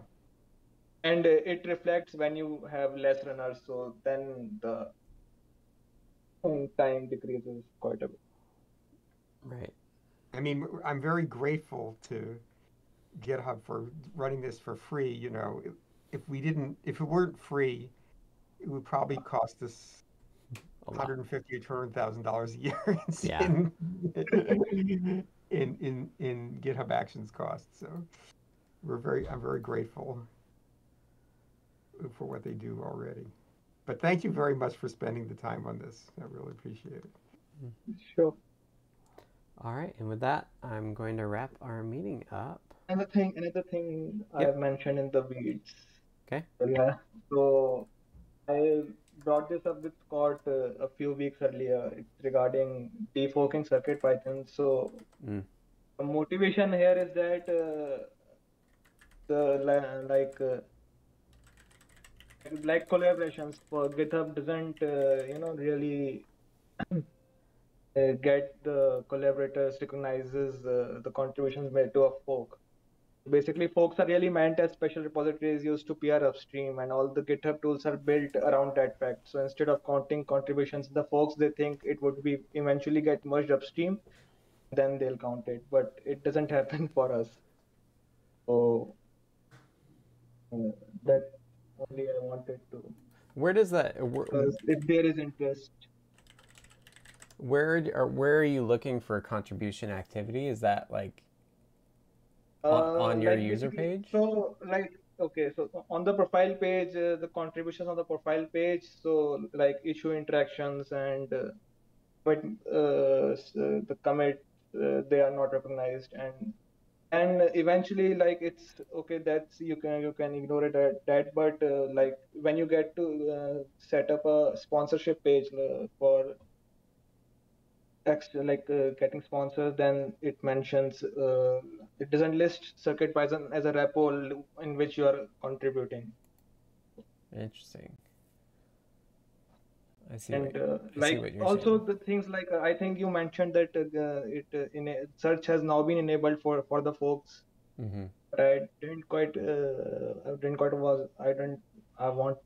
And uh, it reflects when you have less runners, so then the time decreases quite a bit. Right. I mean, I'm very grateful to GitHub for running this for free. You know, if, if we didn't, if it weren't free, it would probably cost us A lot. 150 or 200 thousand dollars a year in, Yeah. in, in in in GitHub Actions costs. So we're very, I'm very grateful for what they do already. But thank you very much for spending the time on this. I really appreciate it. Sure. All right, and with that, I'm going to wrap our meeting up. Another thing, another thing Yep. I've mentioned in the weeds. Okay. So, yeah. So I brought this up with Scott uh, a few weeks earlier. It's regarding deforking Circuit Python. So Mm. the motivation here is that uh, the like uh, like collaborations for GitHub doesn't uh, you know really uh, get the collaborators recognizes uh, the contributions made to a fork. Basically, forks are really meant as special repositories used to PR upstream, and all the GitHub tools are built around that fact. So instead of counting contributions, the forks they think it would be eventually get merged upstream, then they'll count it. But it doesn't happen for us. So uh, that only I wanted to Where does that? Where, if there is interest Where or where are you looking for contribution activity? Is that like on, Uh, on your like user page? So like okay, so on the profile page, uh, the contributions on the profile page, so like issue interactions and uh, but uh, uh, the commit uh, they are not recognized and and eventually like it's okay that's you can you can ignore it at that but uh, like when you get to uh, set up a sponsorship page uh, for text like uh, getting sponsors then it mentions uh, it doesn't list circuit python as a repo in which you are contributing Interesting. I see. what, and uh, I see like you're also saying. the things like uh, i think you mentioned that uh, it uh, in search has now been enabled for for the folks hmm but i didn't quite uh, i didn't quite was i didn't i want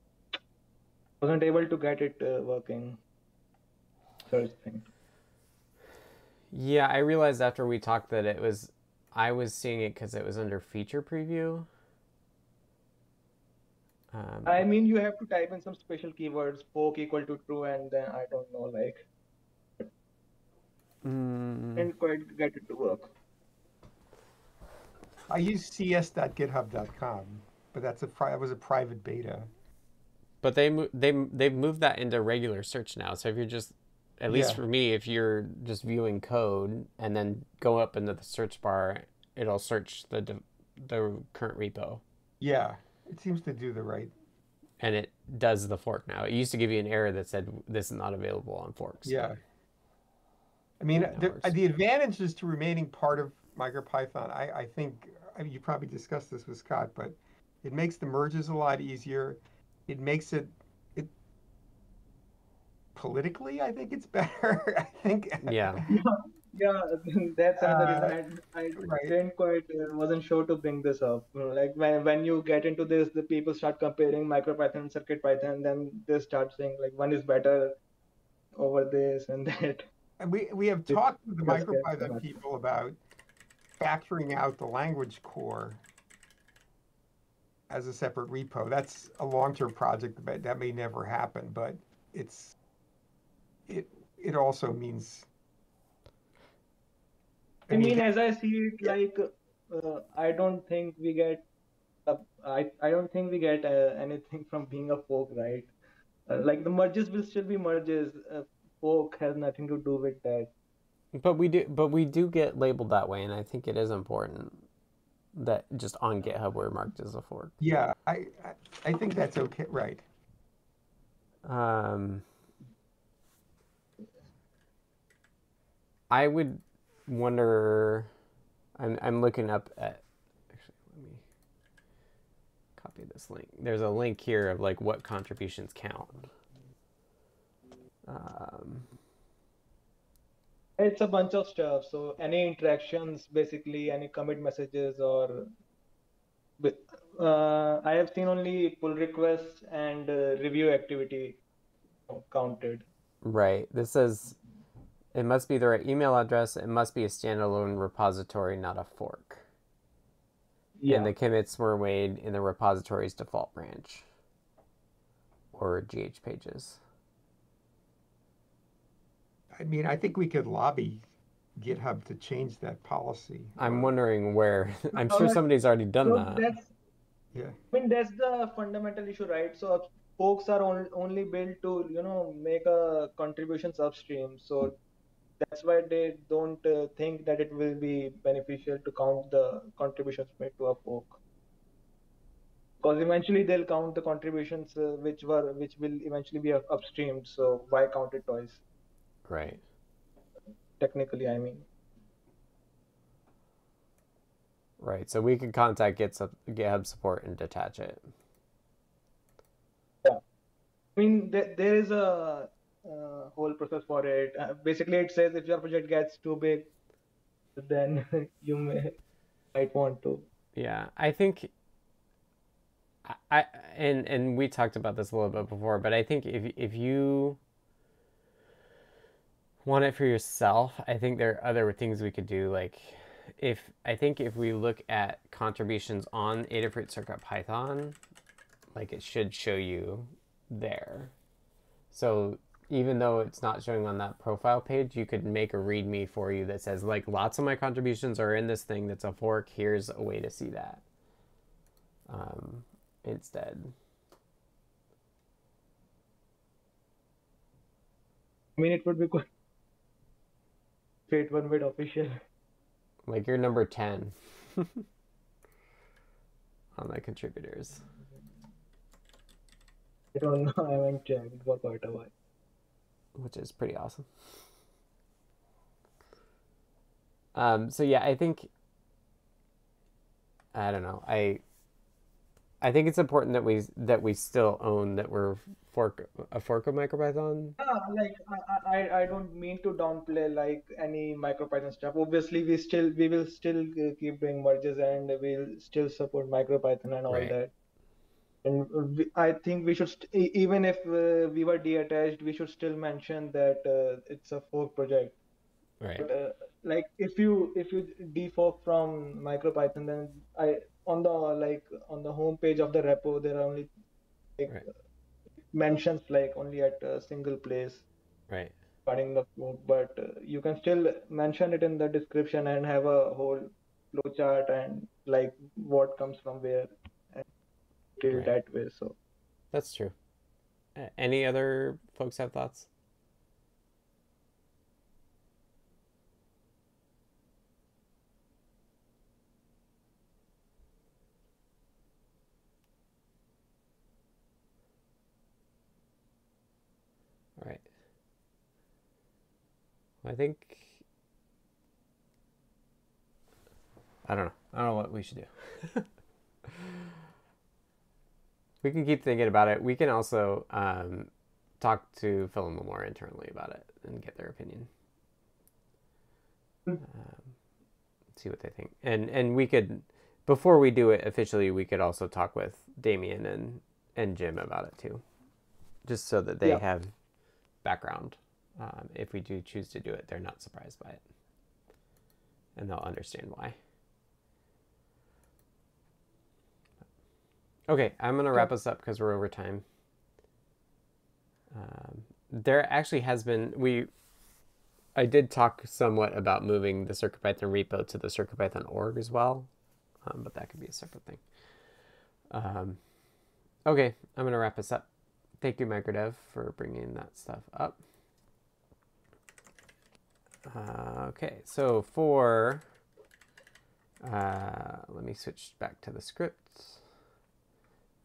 wasn't able to get it uh, working search thing Yeah, I realized after we talked that it was, I was seeing it because it was under feature preview. Um, I mean, you have to type in some special keywords, poke equal to true, and then I don't know, like, mm, didn't quite get it to work. I use cs.github.com, but that's a pri- that was a private beta. but they mo- they they've moved that into regular search now. So if you're just, at least Yeah. for me, if you're just viewing code and then go up into the search bar, it'll search the the current repo. Yeah, it seems to do the right. and it does the fork now. It used to give you an error that said this is not available on forks. Yeah. I mean, the, the advantages to remaining part of MicroPython, I, I think, I mean, you probably discussed this with Scott, but it makes the merges a lot easier. It makes it, it politically, I think it's better. I think. Yeah. Yeah, that's another Uh, reason I, I right. didn't quite uh, wasn't sure to bring this up. Like when when you get into this, the people start comparing MicroPython and CircuitPython, then they start saying like one is better over this and that. And we, we have It talked to the does get MicroPython much. people about factoring out the language core as a separate repo. That's a long-term project, but that may never happen, but it's, it, it also means. I mean, as I see it, like uh, I don't think we get, uh, I I don't think we get uh, anything from being a fork, right? Uh, like the merges will still be merges. Uh, fork has nothing to do with that. But we do but we do get labeled that way and I think it is important that just on GitHub we're marked as a fork. Yeah, I, I, I think that's okay, right. Um I would wonder I'm I'm looking up at actually let me copy this link. There's a link here of like what contributions count. Um It's a bunch of stuff. So any interactions, basically any commit messages or with- uh, I have seen only pull requests and uh, review activity counted. Right. This says it must be the right email address. It must be a standalone repository, not a fork. Yeah. And the commits were made in the repository's default branch or GH pages. I mean, I think we could lobby GitHub to change that policy. I'm uh, wondering where. I'm So sure that- somebody's already done So that. that's Yeah. I mean that's the fundamental issue, right? So folks are on, only built to you know make a contributions upstream. So that's why they don't uh, think that it will be beneficial to count the contributions made to a fork. Because eventually they'll count the contributions uh, which were which will eventually be up- upstreamed. So why count it twice? Right. Technically, I mean. Right. So we could contact GitHub, GitHub support and detach it. yeah I mean, there, there is a uh, whole process for it. Uh, basically, it says if your project gets too big, then you may might want to. Yeah, I think I, and and we talked about this a little bit before, but I think if if you want it for yourself, I think there are other things we could do. Like if I think if we look at contributions on Adafruit Circuit Python, like it should show you there. So even though it's not showing on that profile page, you could make a README for you that says like lots of my contributions are in this thing that's a fork. Here's a way to see that. Um, instead. I mean, it would be quite. Fate one bit official. Like you're number ten on the contributors. I don't know. I haven't checked for quite a while. Which is pretty awesome. Um, so yeah, I think I don't know. I I think it's important that we that we still own that we're fork a fork of MicroPython. Ah, like I, I, I don't mean to downplay like any MicroPython stuff. Obviously, we still we will still uh, keep doing merges and we'll still support MicroPython and all Right. that. And we, I think we should st- even if uh, we were de-attached, we should still mention that uh, it's a fork project. Right. But, uh, like if you if you defork from MicroPython, then I on the like on the home page of the repo there are only like Right. mentions like only at a single place Right. regarding the fork, but uh, you can still mention it in the description and have a whole flowchart and like what comes from where Right. that way. So That's true. Any other folks have thoughts? All right. I think I don't know. I don't know what we should do. we can keep thinking about it. We can also um, talk to Phil and Limor internally about it and get their opinion. Um, see what they think, and and we could before we do it officially, we could also talk with Damien and and Jim about it too, just so that they Yeah. have background. Um, if we do choose to do it, they're not surprised by it, and they'll understand why. Okay, I'm gonna wrap us up because we're over time. Um, there actually has been we. I did talk somewhat about moving the CircuitPython repo to the CircuitPython org as well, um, but that could be a separate thing. Um, okay, I'm gonna wrap us up. Thank you, MicroDev, for bringing that stuff up. Uh, okay, so for uh, let me switch back to the script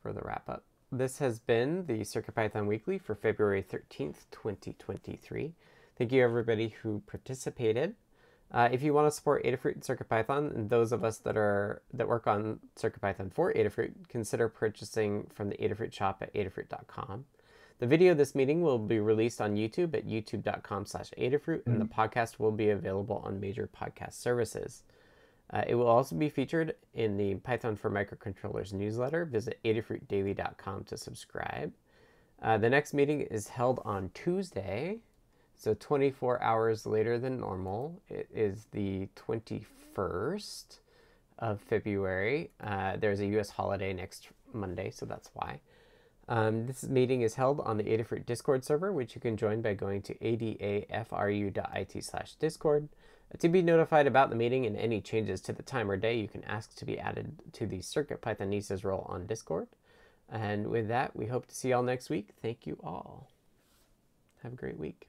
for the wrap up. This has been the CircuitPython Weekly for February 13th, 2023. Thank you everybody who participated. Uh, if you want to support Adafruit and CircuitPython, and those of us that are that work on CircuitPython for Adafruit, consider purchasing from the Adafruit shop at adafruit.com. The video of this meeting will be released on YouTube at youtube.com slash Adafruit, and the podcast will be available on major podcast services. Uh, it will also be featured in the Python for Microcontrollers newsletter. Visit adafruitdaily.com to subscribe. Uh, the next meeting is held on Tuesday, so 24 hours later than normal. It is the 21st of February. Uh, there's a U.S. holiday next Monday, so that's why. Um, this meeting is held on the Adafruit Discord server, which you can join by going to adafru.it slash discord. To be notified about the meeting and any changes to the time or day, you can ask to be added to the Circuit Pythonistas role on Discord. And with that, we hope to see y'all next week. Thank you all. Have a great week.